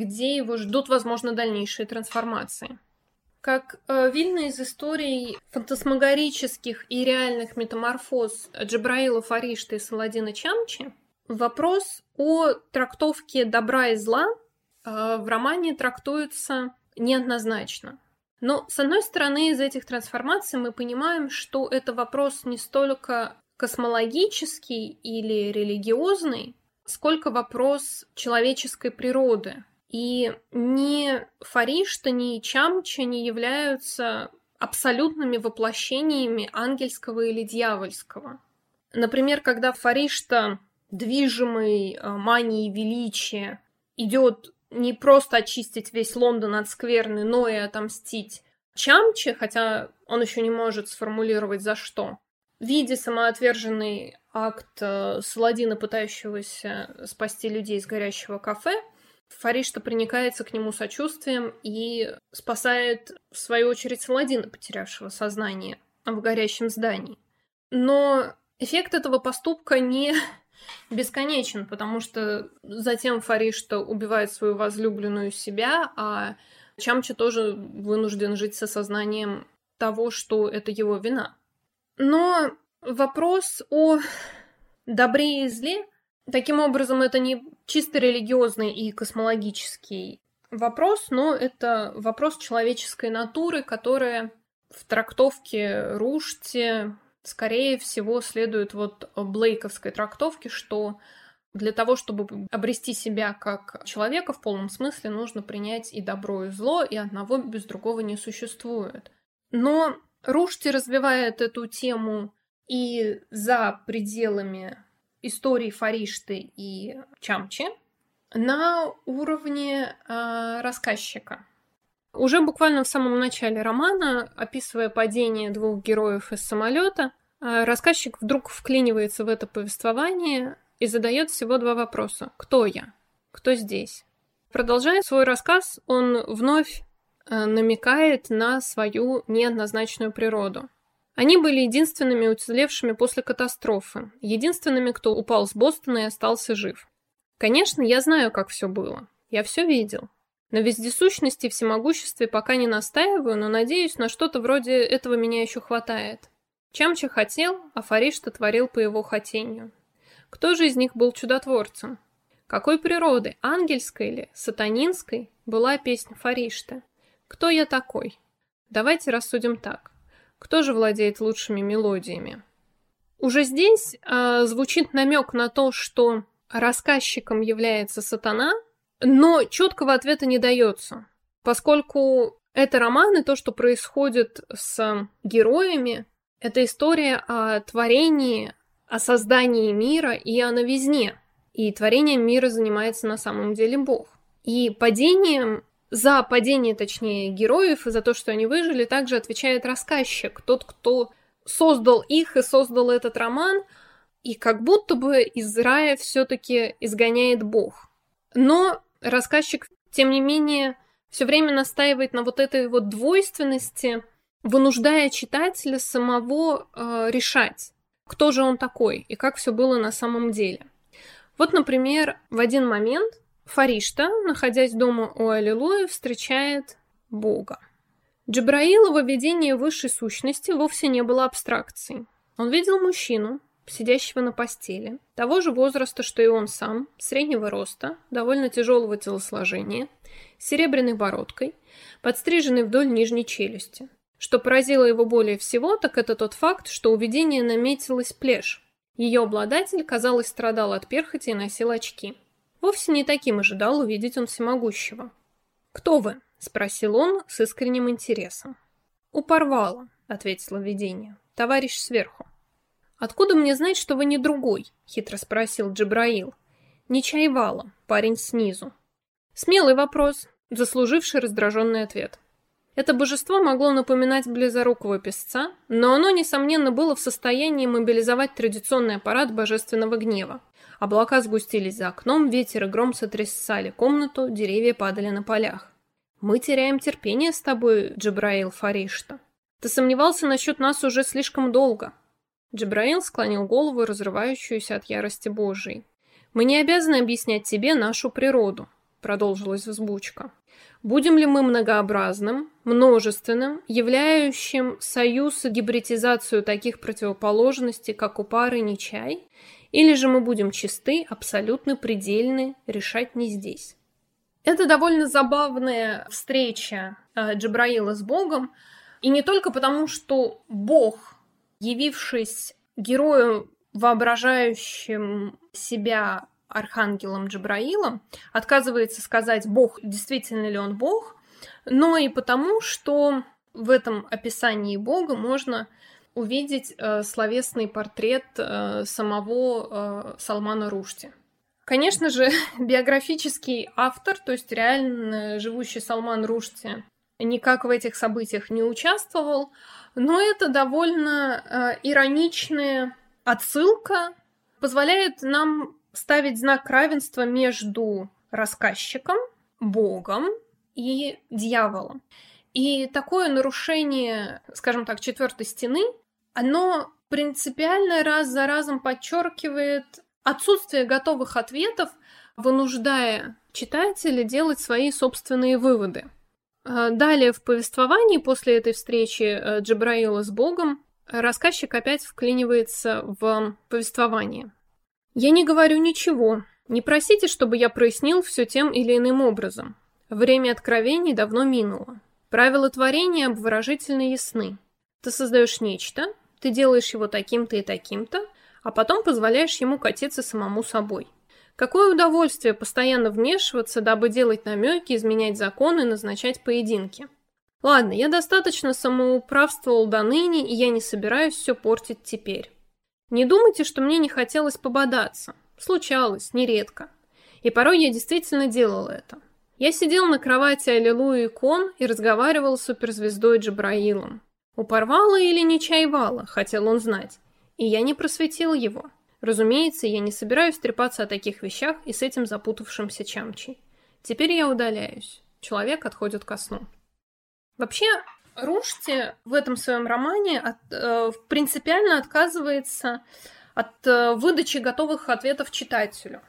Speaker 1: где его ждут, возможно, дальнейшие трансформации. Как э, видно из историй фантасмагорических и реальных метаморфоз Джабраила Фаришта и Саладина Чамчи, вопрос о трактовке добра и зла э, в романе трактуется неоднозначно. Но, с одной стороны, из этих трансформаций мы понимаем, что это вопрос не столько космологический или религиозный, сколько вопрос человеческой природы, и ни Фаришта, ни Чамча не являются абсолютными воплощениями ангельского или дьявольского. Например, когда Фаришта, движимый э, манией величия, идет не просто очистить весь Лондон от скверны, но и отомстить Чамче, хотя он еще не может сформулировать за что, виде самоотверженный акт э, Саладина, пытающегося спасти людей из горящего кафе – Фаришта проникается к нему сочувствием и спасает, в свою очередь, Саладина, потерявшего сознание в горящем здании. Но эффект этого поступка не бесконечен, потому что затем Фаришта убивает свою возлюбленную себя, а Чамча тоже вынужден жить со сознанием того, что это его вина. Но вопрос о добре и зле Таким образом, это не чисто религиозный и космологический вопрос, но это вопрос человеческой натуры, которая в трактовке Рушти, скорее всего, следует вот Блейковской трактовке, что для того, чтобы обрести себя как человека в полном смысле, нужно принять и добро, и зло, и одного без другого не существует. Но Рушти развивает эту тему и за пределами истории Фаришты и Чамчи на уровне э, рассказчика. Уже буквально в самом начале романа, описывая падение двух героев из самолета, э, рассказчик вдруг вклинивается в это повествование и задает всего два вопроса. Кто я? Кто здесь? Продолжая свой рассказ, он вновь э, намекает на свою неоднозначную природу. Они были единственными уцелевшими после катастрофы, единственными, кто упал с Бостона и остался жив. Конечно, я знаю, как все было. Я все видел. На вездесущности и всемогуществе пока не настаиваю, но надеюсь, на что-то вроде этого меня еще хватает. Чамча хотел, а Фаришта творил по его хотению. Кто же из них был чудотворцем? Какой природы, ангельской или сатанинской, была песня Фаришты? Кто я такой? Давайте рассудим так. Кто же владеет лучшими мелодиями? Уже здесь э, звучит намек на то, что рассказчиком является сатана, но четкого ответа не дается, поскольку это роман и то, что происходит с героями, это история о творении, о создании мира и о новизне. И творением мира занимается на самом деле Бог. И падением за падение, точнее, героев и за то, что они выжили, также отвечает рассказчик, тот, кто создал их и создал этот роман, и как будто бы из рая все-таки изгоняет Бог. Но рассказчик, тем не менее, все время настаивает на вот этой вот двойственности, вынуждая читателя самого э, решать, кто же он такой и как все было на самом деле. Вот, например, в один момент Фаришта, находясь дома у Аллилуйя, встречает Бога. Джабраилово видение высшей сущности вовсе не было абстракцией. Он видел мужчину, сидящего на постели, того же возраста, что и он сам, среднего роста, довольно тяжелого телосложения, с серебряной бородкой, подстриженный вдоль нижней челюсти. Что поразило его более всего, так это тот факт, что у видения наметилась плешь. Ее обладатель, казалось, страдал от перхоти и носил очки. Вовсе не таким ожидал увидеть он всемогущего. «Кто вы?» — спросил он с искренним интересом. «У Порвала», — ответило видение. «Товарищ сверху». «Откуда мне знать, что вы не другой?» — хитро спросил Джабраил. «Не Чайвала, парень снизу». Смелый вопрос, заслуживший раздраженный ответ. Это божество могло напоминать близорукого песца, но оно, несомненно, было в состоянии мобилизовать традиционный аппарат божественного гнева. Облака сгустились за окном, ветер и гром сотрясали комнату, деревья падали на полях. «Мы теряем терпение с тобой, Джабраил Фаришта. Ты сомневался насчет нас уже слишком долго». Джабраил склонил голову, разрывающуюся от ярости Божией. «Мы не обязаны объяснять тебе нашу природу», — продолжилась взбучка. «Будем ли мы многообразным, множественным, являющим союз и гибридизацию таких противоположностей, как у пары Нечай, или же мы будем чисты, абсолютно предельны, решать не здесь. Это довольно забавная встреча э, Джабраила с Богом, и не только потому, что Бог, явившись героем, воображающим себя архангелом Джабраилом, отказывается сказать, Бог, действительно ли он Бог, но и потому, что в этом описании Бога можно увидеть э, словесный портрет э, самого э, Салмана Рушти. Конечно же, биографический автор, то есть реально живущий Салман Рушти, никак в этих событиях не участвовал, но это довольно э, ироничная отсылка, позволяет нам ставить знак равенства между рассказчиком, Богом и дьяволом. И такое нарушение, скажем так, четвертой стены оно принципиально раз за разом подчеркивает отсутствие готовых ответов, вынуждая читателя делать свои собственные выводы. А, далее в повествовании после этой встречи э, Джабраила с Богом рассказчик опять вклинивается в повествование. Я не говорю ничего. Не просите, чтобы я прояснил все тем или иным образом. Время откровений давно минуло. Правила творения обворожительно ясны. Ты создаешь нечто, ты делаешь его таким-то и таким-то, а потом позволяешь ему катиться самому собой. Какое удовольствие постоянно вмешиваться, дабы делать намеки, изменять законы, назначать поединки. Ладно, я достаточно самоуправствовал до ныне, и я не собираюсь все портить теперь. Не думайте, что мне не хотелось пободаться. Случалось, нередко. И порой я действительно делал это. Я сидел на кровати Аллилуйя икон и разговаривал с суперзвездой Джабраилом. Упорвало или не чайвало, хотел он знать. И я не просветил его. Разумеется, я не собираюсь трепаться о таких вещах и с этим запутавшимся чамчей. Теперь я удаляюсь. Человек отходит ко сну. Вообще, Рушти в этом своем романе от, э, принципиально отказывается от э, выдачи готовых ответов читателю.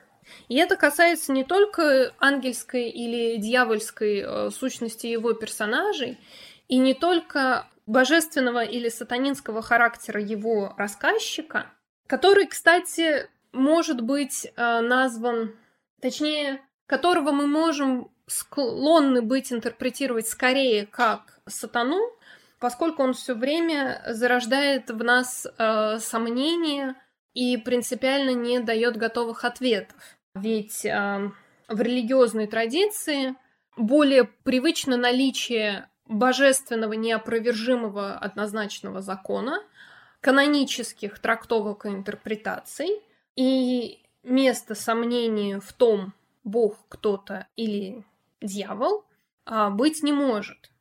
Speaker 1: И это касается не только ангельской или дьявольской э, сущности его персонажей, и не только божественного или сатанинского характера его рассказчика, который, кстати, может быть э, назван, точнее, которого мы можем склонны быть интерпретировать скорее как сатану, поскольку он все время зарождает в нас э, сомнения и принципиально не дает готовых ответов. Ведь э, в религиозной традиции более привычно наличие божественного неопровержимого однозначного закона, канонических трактовок и интерпретаций, и место сомнению в том, Бог кто-то или дьявол, а, быть не может.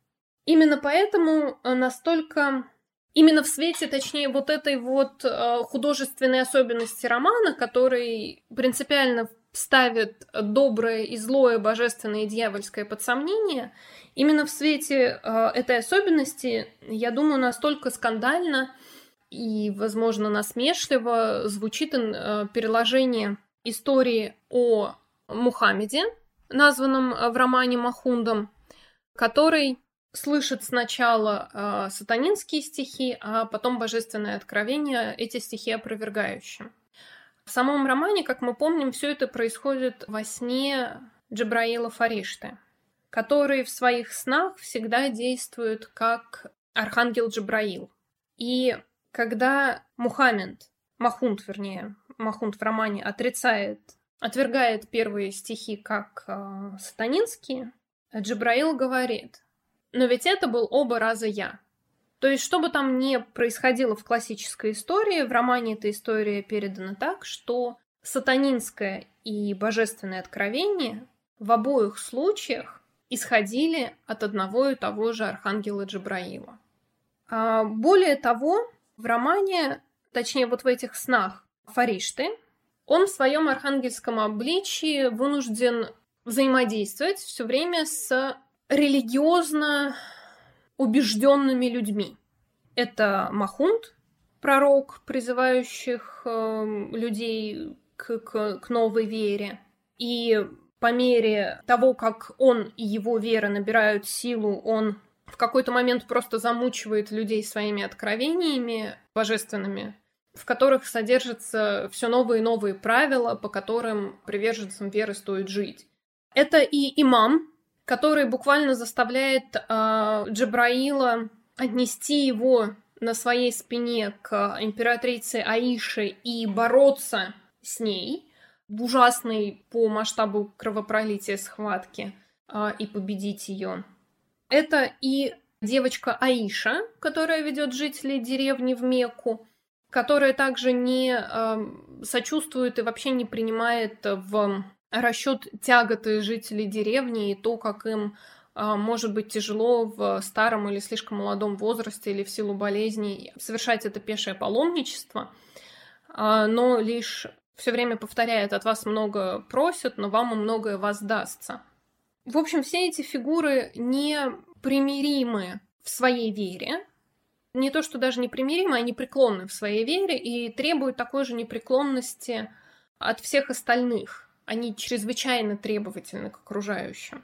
Speaker 1: Именно поэтому настолько Именно в свете, точнее, вот этой вот э, художественной особенности романа, который принципиально ставит доброе и злое, божественное и дьявольское под сомнение, именно в свете э, этой особенности, я думаю, настолько скандально и, возможно, насмешливо звучит э, переложение истории о Мухаммеде, названном в романе Махундом, который слышит сначала э, сатанинские стихи, а потом божественное откровение, эти стихи опровергающие. В самом романе, как мы помним, все это происходит во сне Джабраила Фаришты, который в своих снах всегда действует как архангел Джабраил. И когда Мухаммед, Махунд, вернее, Махунд в романе отрицает, отвергает первые стихи как э, сатанинские, Джабраил говорит, но ведь это был оба раза я. То есть, что бы там ни происходило в классической истории, в романе эта история передана так, что сатанинское и божественное откровение в обоих случаях исходили от одного и того же архангела Джабраила. А более того, в романе, точнее вот в этих снах Фаришты, он в своем архангельском обличии вынужден взаимодействовать все время с религиозно убежденными людьми. Это Махунд, пророк, призывающих э, людей к, к, к новой вере. И по мере того, как он и его вера набирают силу, он в какой-то момент просто замучивает людей своими откровениями божественными, в которых содержатся все новые и новые правила, по которым приверженцам веры стоит жить. Это и имам, который буквально заставляет э, Джабраила отнести его на своей спине к императрице Аише и бороться с ней в ужасной по масштабу кровопролития схватки э, и победить ее. Это и девочка Аиша, которая ведет жителей деревни в Мекку, которая также не э, сочувствует и вообще не принимает в расчет тяготы жителей деревни и то, как им а, может быть тяжело в старом или слишком молодом возрасте или в силу болезней совершать это пешее паломничество, а, но лишь все время повторяет, от вас много просят, но вам и многое воздастся. В общем, все эти фигуры непримиримы в своей вере, не то что даже непримиримы, а непреклонны в своей вере и требуют такой же непреклонности от всех остальных – они чрезвычайно требовательны к окружающим.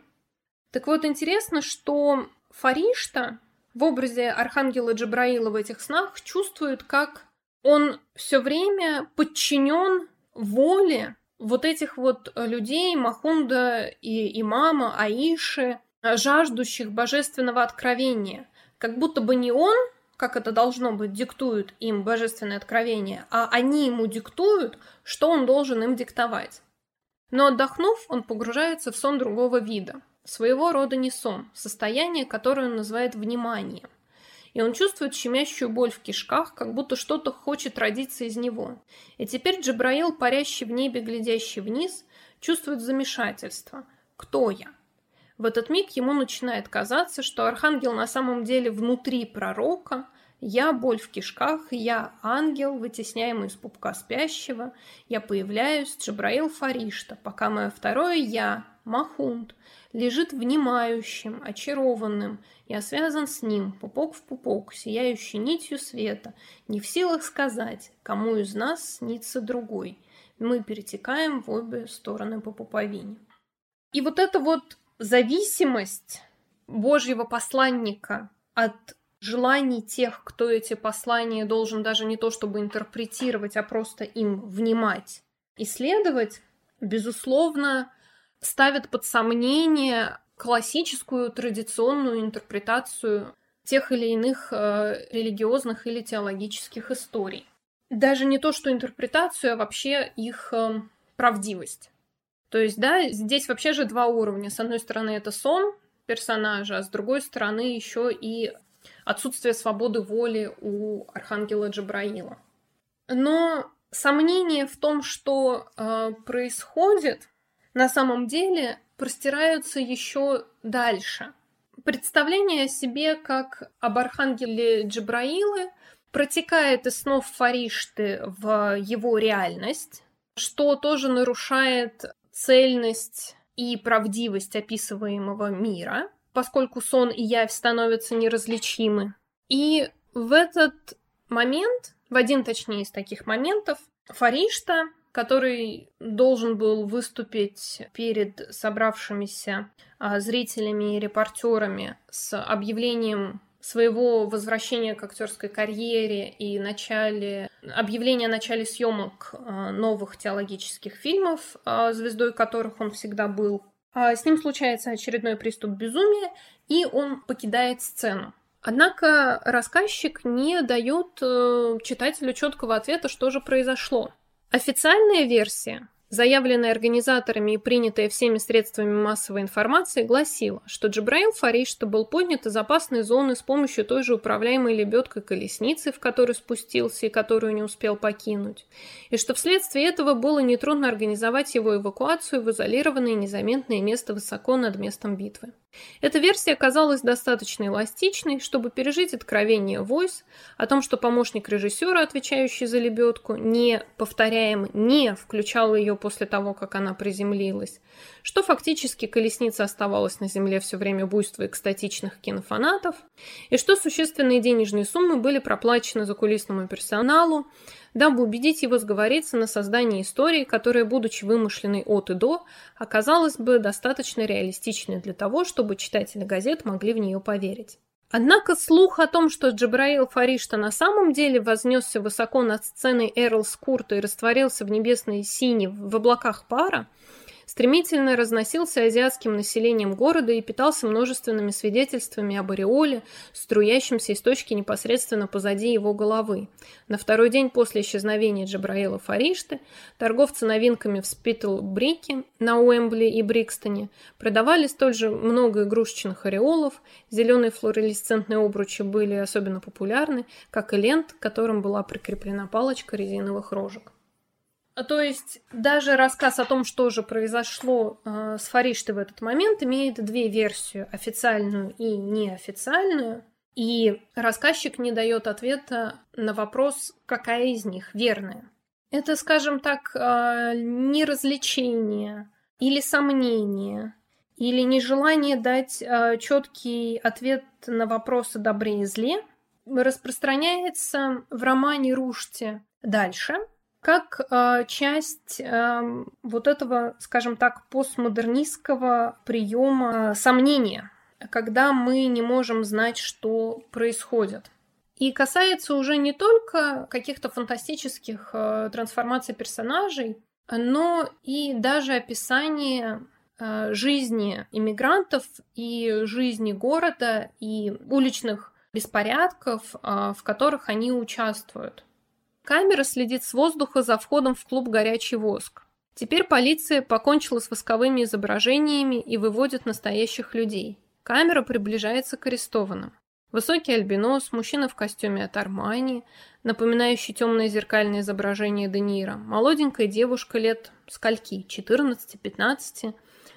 Speaker 1: Так вот, интересно, что Фаришта в образе архангела Джабраила в этих снах чувствует, как он все время подчинен воли вот этих вот людей, Махунда и имама, Аиши, жаждущих божественного откровения. Как будто бы не он, как это должно быть, диктует им божественное откровение, а они ему диктуют, что он должен им диктовать. Но отдохнув, он погружается в сон другого вида. Своего рода не сон, состояние, которое он называет вниманием. И он чувствует щемящую боль в кишках, как будто что-то хочет родиться из него. И теперь Джабраил, парящий в небе, глядящий вниз, чувствует замешательство. Кто я? В этот миг ему начинает казаться, что архангел на самом деле внутри пророка, я боль в кишках, я ангел, вытесняемый из пупка спящего, я появляюсь, Джабраил Фаришта, пока мое второе я, Махунд, лежит внимающим, очарованным, я связан с ним, пупок в пупок, сияющий нитью света, не в силах сказать, кому из нас снится другой. Мы перетекаем в обе стороны по пуповине. И вот эта вот зависимость Божьего посланника от желаний тех, кто эти послания должен даже не то чтобы интерпретировать, а просто им внимать, исследовать, безусловно, ставит под сомнение классическую традиционную интерпретацию тех или иных э, религиозных или теологических историй. Даже не то, что интерпретацию, а вообще их э, правдивость. То есть, да, здесь вообще же два уровня. С одной стороны, это сон персонажа, а с другой стороны, еще и отсутствие свободы воли у архангела Джабраила. Но сомнения в том, что э, происходит, на самом деле простираются еще дальше. Представление о себе как об архангеле Джабраилы протекает из снов Фаришты в его реальность, что тоже нарушает цельность и правдивость описываемого мира, поскольку сон и явь становятся неразличимы. И в этот момент, в один точнее из таких моментов, Фаришта, который должен был выступить перед собравшимися а, зрителями и репортерами с объявлением своего возвращения к актерской карьере и начале, объявления о начале съемок а, новых теологических фильмов, а, звездой которых он всегда был. А, с ним случается очередной приступ безумия, и он покидает сцену. Однако рассказчик не дает э, читателю четкого ответа, что же произошло. Официальная версия заявленная организаторами и принятая всеми средствами массовой информации, гласила, что Джабраил Фаришта был поднят из опасной зоны с помощью той же управляемой лебедкой колесницы, в которой спустился и которую не успел покинуть, и что вследствие этого было нетрудно организовать его эвакуацию в изолированное незаметное место высоко над местом битвы. Эта версия оказалась достаточно эластичной, чтобы пережить откровение Войс о том, что помощник режиссера, отвечающий за лебедку, не, повторяем, не включал ее после того, как она приземлилась, что фактически колесница оставалась на земле все время буйства экстатичных кинофанатов, и что существенные денежные суммы были проплачены за кулисному персоналу, дабы убедить его сговориться на создание истории, которая, будучи вымышленной от и до, оказалась бы достаточно реалистичной для того, чтобы читатели газет могли в нее поверить. Однако слух о том, что Джабраил Фаришта на самом деле вознесся высоко над сценой Эрл Скурта и растворился в небесной сине в облаках пара, стремительно разносился азиатским населением города и питался множественными свидетельствами об ореоле, струящемся из точки непосредственно позади его головы. На второй день после исчезновения Джабраила Фаришты торговцы новинками в Спитл-Брике на Уэмбли и Брикстоне продавали столь же много игрушечных ореолов, зеленые флуоресцентные обручи были особенно популярны, как и лент, к которым была прикреплена палочка резиновых рожек. А то есть даже рассказ о том, что же произошло э, с Фариштой в этот момент, имеет две версии, официальную и неофициальную. И рассказчик не дает ответа на вопрос, какая из них верная. Это, скажем так, э, неразвлечение или сомнение, или нежелание дать э, четкий ответ на вопросы добре и зле, распространяется в романе Рушти дальше – как э, часть э, вот этого, скажем так, постмодернистского приема э, сомнения, когда мы не можем знать, что происходит. И касается уже не только каких-то фантастических э, трансформаций персонажей, но и даже описание э, жизни иммигрантов и жизни города и уличных беспорядков, э, в которых они участвуют. Камера следит с воздуха за входом в клуб «Горячий воск». Теперь полиция покончила с восковыми изображениями и выводит настоящих людей. Камера приближается к арестованным. Высокий альбинос, мужчина в костюме от Армани, напоминающий темное зеркальное изображение Де Ниро, молоденькая девушка лет скольки, 14-15,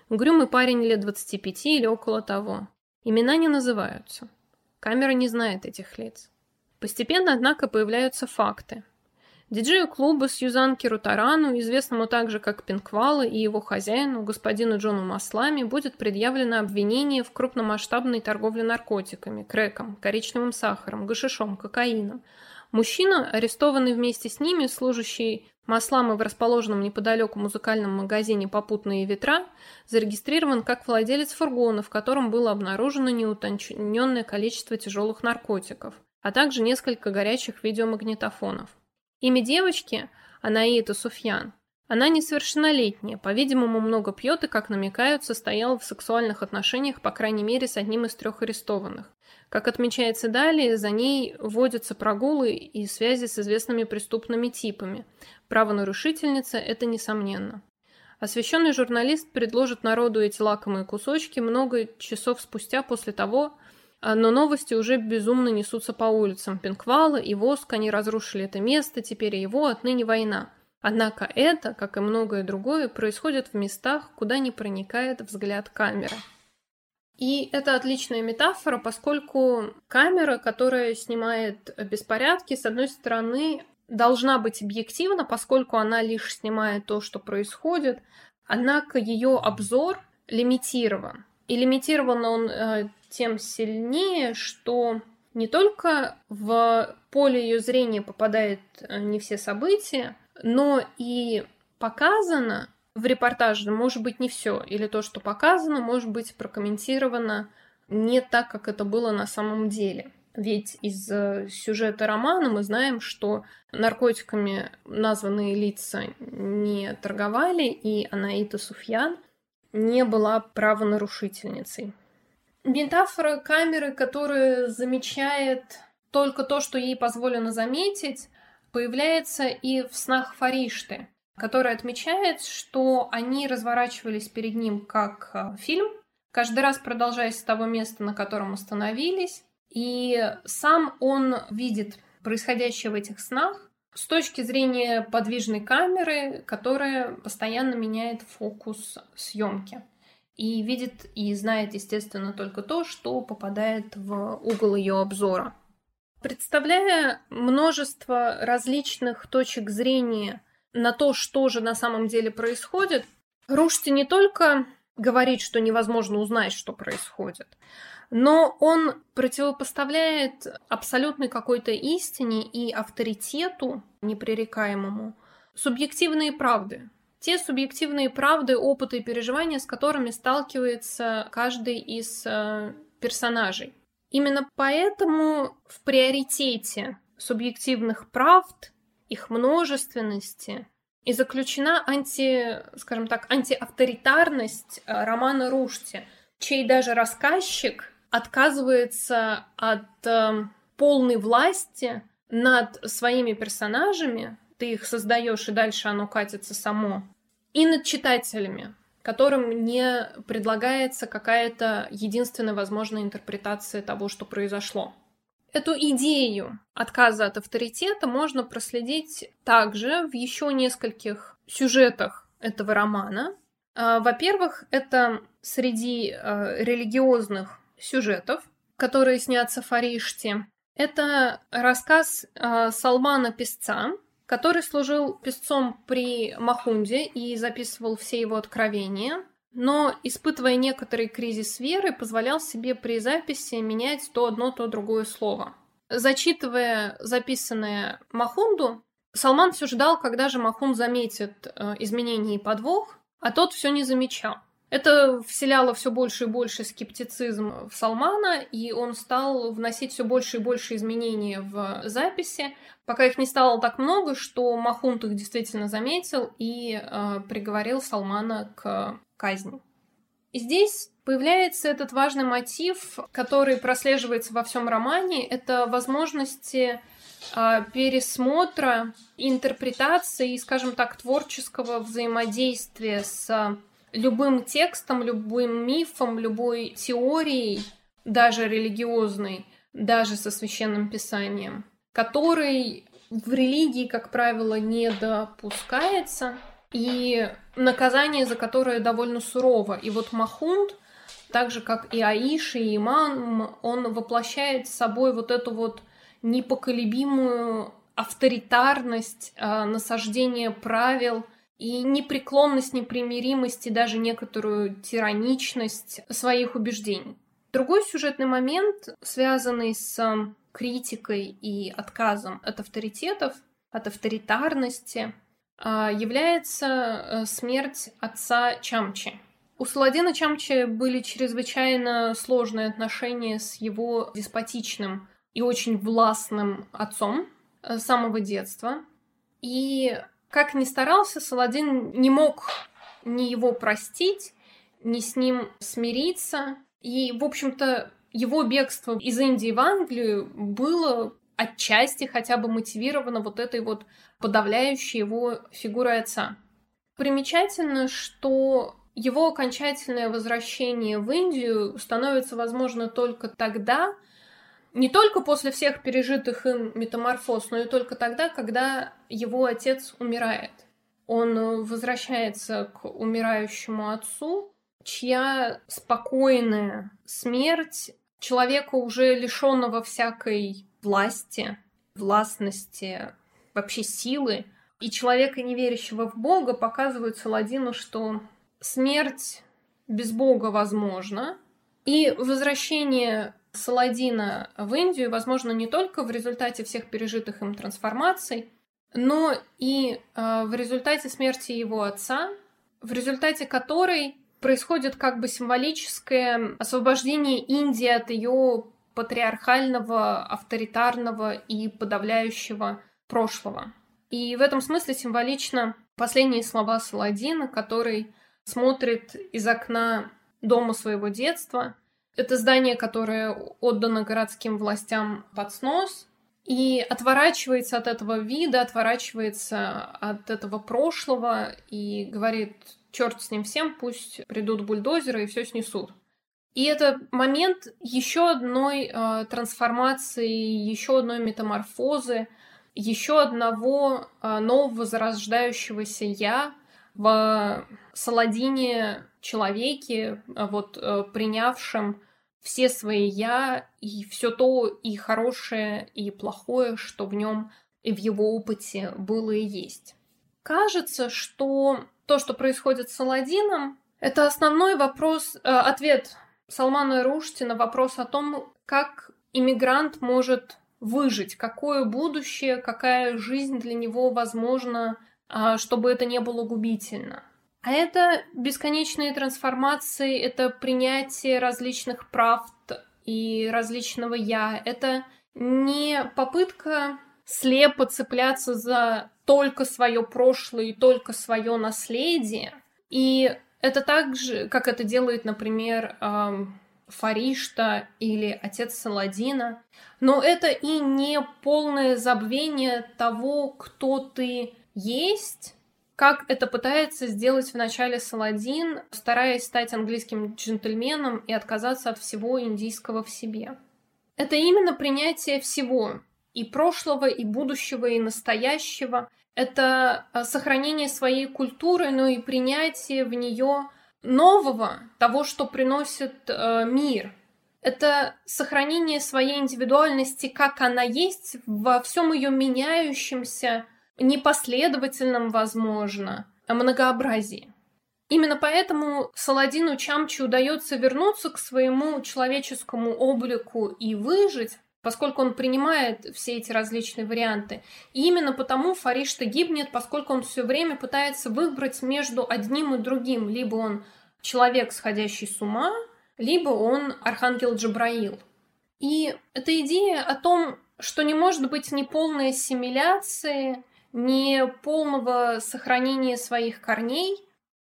Speaker 1: угрюмый парень лет 25 или около того. Имена не называются. Камера не знает этих лиц. Постепенно, однако, появляются факты. Диджею клуба Сьюзан Кирутарану, известному также как Пинквала, и его хозяину, господину Джону Маслами, будет предъявлено обвинение в крупномасштабной торговле наркотиками, крэком, коричневым сахаром, гашишом, кокаином. Мужчина, арестованный вместе с ними, служащий маслам и в расположенном неподалеку музыкальном магазине «Попутные ветра», зарегистрирован как владелец фургона, в котором было обнаружено неутонченное количество тяжелых наркотиков, а также несколько горячих видеомагнитофонов. Имя девочки – Анаита Суфьян. Она несовершеннолетняя, по-видимому, много пьет и, как намекают, состояла в сексуальных отношениях, по крайней мере, с одним из трех арестованных. Как отмечается далее, за ней водятся прогулы и связи с известными преступными типами. Правонарушительница – это несомненно. Освещенный журналист предложит народу эти лакомые кусочки много часов спустя после того, но новости уже безумно несутся по улицам. Пинквала и Воск, они разрушили это место, теперь его отныне война. Однако это, как и многое другое, происходит в местах, куда не проникает взгляд камеры. И это отличная метафора, поскольку камера, которая снимает беспорядки, с одной стороны, должна быть объективна, поскольку она лишь снимает то, что происходит, однако ее обзор лимитирован. И лимитирован он э, тем сильнее, что не только в поле ее зрения попадают э, не все события, но и показано в репортаже, может быть, не все, или то, что показано, может быть прокомментировано не так, как это было на самом деле. Ведь из э, сюжета романа мы знаем, что наркотиками названные лица не торговали, и Анаита Суфьян не была правонарушительницей. Метафора камеры, которая замечает только то, что ей позволено заметить, появляется и в снах Фаришты, которая отмечает, что они разворачивались перед ним как э, фильм, каждый раз продолжаясь с того места, на котором остановились, и сам он видит происходящее в этих снах с точки зрения подвижной камеры, которая постоянно меняет фокус съемки и видит и знает, естественно, только то, что попадает в угол ее обзора. Представляя множество различных точек зрения на то, что же на самом деле происходит, Рушти не только говорит, что невозможно узнать, что происходит, но он противопоставляет абсолютной какой-то истине и авторитету непререкаемому субъективные правды, те субъективные правды, опыты и переживания, с которыми сталкивается каждый из э, персонажей. Именно поэтому в приоритете субъективных правд, их множественности, и заключена анти, скажем так, антиавторитарность э, романа Рушти, чей даже рассказчик отказывается от э, полной власти над своими персонажами, ты их создаешь, и дальше оно катится само. И над читателями, которым не предлагается какая-то единственная возможная интерпретация того, что произошло. Эту идею отказа от авторитета можно проследить также в еще нескольких сюжетах этого романа. А, во-первых, это среди а, религиозных сюжетов, которые снятся в Фариште. Это рассказ а, Салмана Песца, который служил песцом при Махунде и записывал все его откровения, но, испытывая некоторый кризис веры, позволял себе при записи менять то одно, то другое слово. Зачитывая записанное Махунду, Салман все ждал, когда же Махун заметит э, изменения и подвох, а тот все не замечал. Это вселяло все больше и больше скептицизм в Салмана, и он стал вносить все больше и больше изменений в записи, пока их не стало так много, что Махунт их действительно заметил и э, приговорил Салмана к казни. И здесь появляется этот важный мотив, который прослеживается во всем романе. Это возможности э, пересмотра, интерпретации и, скажем так, творческого взаимодействия с любым текстом, любым мифом, любой теорией, даже религиозной, даже со священным писанием, который в религии, как правило, не допускается, и наказание за которое довольно сурово. И вот Махунд, так же как и Аиша, и Иман, он воплощает с собой вот эту вот непоколебимую авторитарность, а, насаждение правил – и непреклонность, непримиримость и даже некоторую тираничность своих убеждений. Другой сюжетный момент, связанный с критикой и отказом от авторитетов, от авторитарности, а, является э, смерть отца Чамчи. У Саладина Чамчи были чрезвычайно сложные отношения с его деспотичным и очень властным отцом э, с самого детства. И как ни старался, Саладин не мог ни его простить, ни с ним смириться. И, в общем-то, его бегство из Индии в Англию было отчасти хотя бы мотивировано вот этой вот подавляющей его фигурой отца. Примечательно, что его окончательное возвращение в Индию становится возможно только тогда, не только после всех пережитых им метаморфоз, но и только тогда, когда его отец умирает. Он э, возвращается к умирающему отцу, чья спокойная смерть человека, уже лишенного всякой власти, властности, вообще силы, и человека, не верящего в Бога, показывают Саладину, что смерть без Бога возможна, и возвращение Саладина в Индию, возможно, не только в результате всех пережитых им трансформаций, но и э, в результате смерти его отца, в результате которой происходит как бы символическое освобождение Индии от ее патриархального, авторитарного и подавляющего прошлого. И в этом смысле символично последние слова Саладина, который смотрит из окна дома своего детства это здание, которое отдано городским властям под снос, и отворачивается от этого вида, отворачивается от этого прошлого и говорит, черт с ним всем, пусть придут бульдозеры и все снесут. И это момент еще одной э, трансформации, еще одной метаморфозы, еще одного э, нового зарождающегося я в Саладине человеке, э, вот э, принявшем все свои я и все то и хорошее, и плохое, что в нем и в его опыте было и есть. Кажется, что то, что происходит с Аладдином, это основной вопрос, э, ответ Салмана Рушти на вопрос о том, как иммигрант может выжить, какое будущее, какая жизнь для него возможна, чтобы это не было губительно. А это бесконечные трансформации, это принятие различных правд и различного я. Это не попытка слепо цепляться за только свое прошлое и только свое наследие. И это так же, как это делает, например, Фаришта или отец Саладина. Но это и не полное забвение того, кто ты есть, как это пытается сделать в начале Саладин, стараясь стать английским джентльменом и отказаться от всего индийского в себе. Это именно принятие всего, и прошлого, и будущего, и настоящего. Это э, сохранение своей культуры, но и принятие в нее нового, того, что приносит э, мир. Это сохранение своей индивидуальности, как она есть, во всем ее меняющемся, непоследовательном, возможно, многообразии. Именно поэтому Саладину Чамчи удается вернуться к своему человеческому облику и выжить, поскольку он принимает все эти различные варианты. И именно потому Фаришта гибнет, поскольку он все время пытается выбрать между одним и другим. Либо он человек, сходящий с ума, либо он архангел Джабраил. И эта идея о том, что не может быть ни полной ассимиляции, ни полного сохранения своих корней,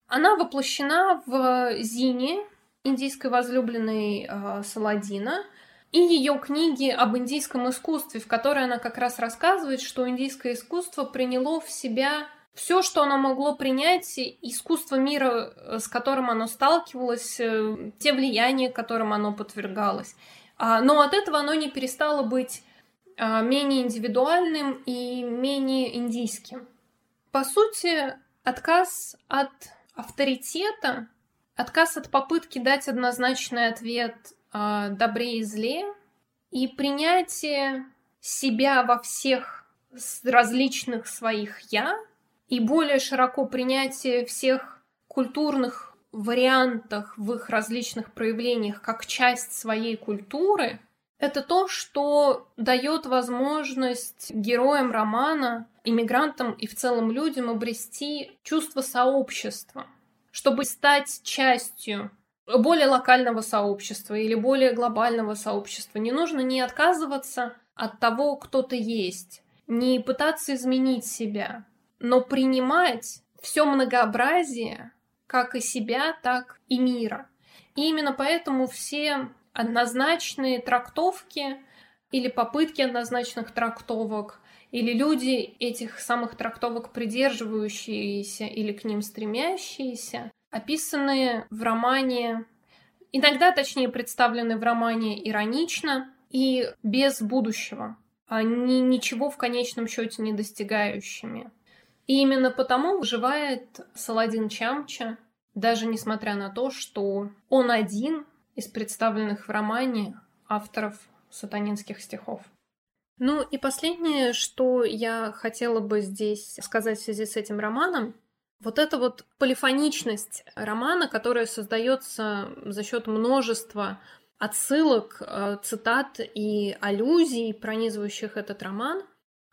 Speaker 1: она воплощена в Зине, индийской возлюбленной э, Саладина, и ее книги об индийском искусстве, в которой она как раз рассказывает, что индийское искусство приняло в себя все, что оно могло принять, искусство мира, э, с которым оно сталкивалось, э, те влияния, которым оно подвергалось. А, но от этого оно не перестало быть менее индивидуальным и менее индийским. По сути, отказ от авторитета, отказ от попытки дать однозначный ответ э, добре и зле и принятие себя во всех различных своих я и более широко принятие всех культурных вариантах в их различных проявлениях как часть своей культуры, это то, что дает возможность героям романа, иммигрантам и в целом людям обрести чувство сообщества, чтобы стать частью более локального сообщества или более глобального сообщества. Не нужно не отказываться от того, кто ты есть, не пытаться изменить себя, но принимать все многообразие как и себя, так и мира. И именно поэтому все однозначные трактовки или попытки однозначных трактовок, или люди этих самых трактовок придерживающиеся или к ним стремящиеся, описаны в романе, иногда точнее представлены в романе иронично и без будущего, они ничего в конечном счете не достигающими. И именно потому выживает Саладин Чамча, даже несмотря на то, что он один из представленных в романе авторов сатанинских стихов. Ну и последнее, что я хотела бы здесь сказать в связи с этим романом, вот эта вот полифоничность романа, которая создается за счет множества отсылок, э, цитат и аллюзий, пронизывающих этот роман,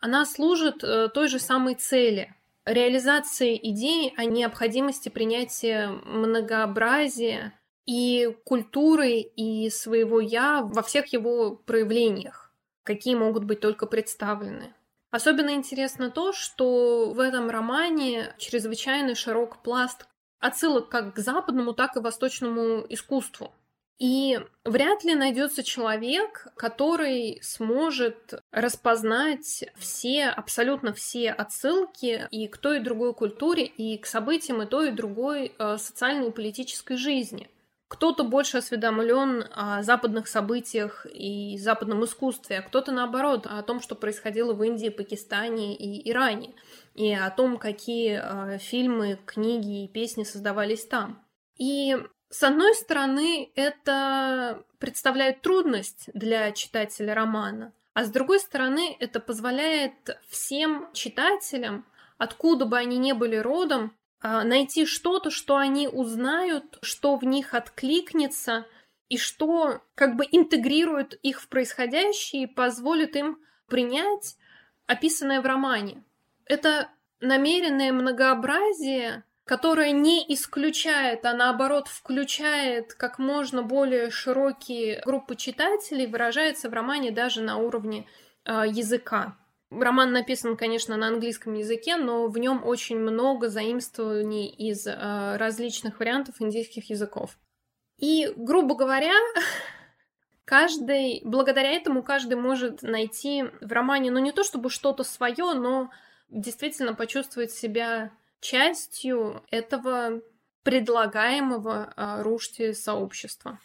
Speaker 1: она служит э, той же самой цели – реализации идеи о необходимости принятия многообразия и культуры, и своего «я» во всех его проявлениях, какие могут быть только представлены. Особенно интересно то, что в этом романе чрезвычайно широк пласт отсылок как к западному, так и восточному искусству. И вряд ли найдется человек, который сможет распознать все, абсолютно все отсылки и к той и другой культуре, и к событиям и той и другой э, социальной и политической жизни. Кто-то больше осведомлен о западных событиях и западном искусстве, а кто-то наоборот о том, что происходило в Индии, Пакистане и Иране, и о том, какие э, фильмы, книги и песни создавались там. И с одной стороны, это представляет трудность для читателя романа, а с другой стороны, это позволяет всем читателям, откуда бы они ни были родом, а, найти что-то, что они узнают, что в них откликнется, и что как бы интегрирует их в происходящее и позволит им принять описанное в романе. Это намеренное многообразие, которое не исключает, а наоборот включает как можно более широкие группы читателей, выражается в романе даже на уровне э, языка. Роман написан, конечно, на английском языке, но в нем очень много заимствований из э, различных вариантов индийских языков. И, грубо говоря, каждый, благодаря этому каждый может найти в романе, ну не то чтобы что-то свое, но действительно почувствовать себя частью этого предлагаемого э, Рушти сообщества.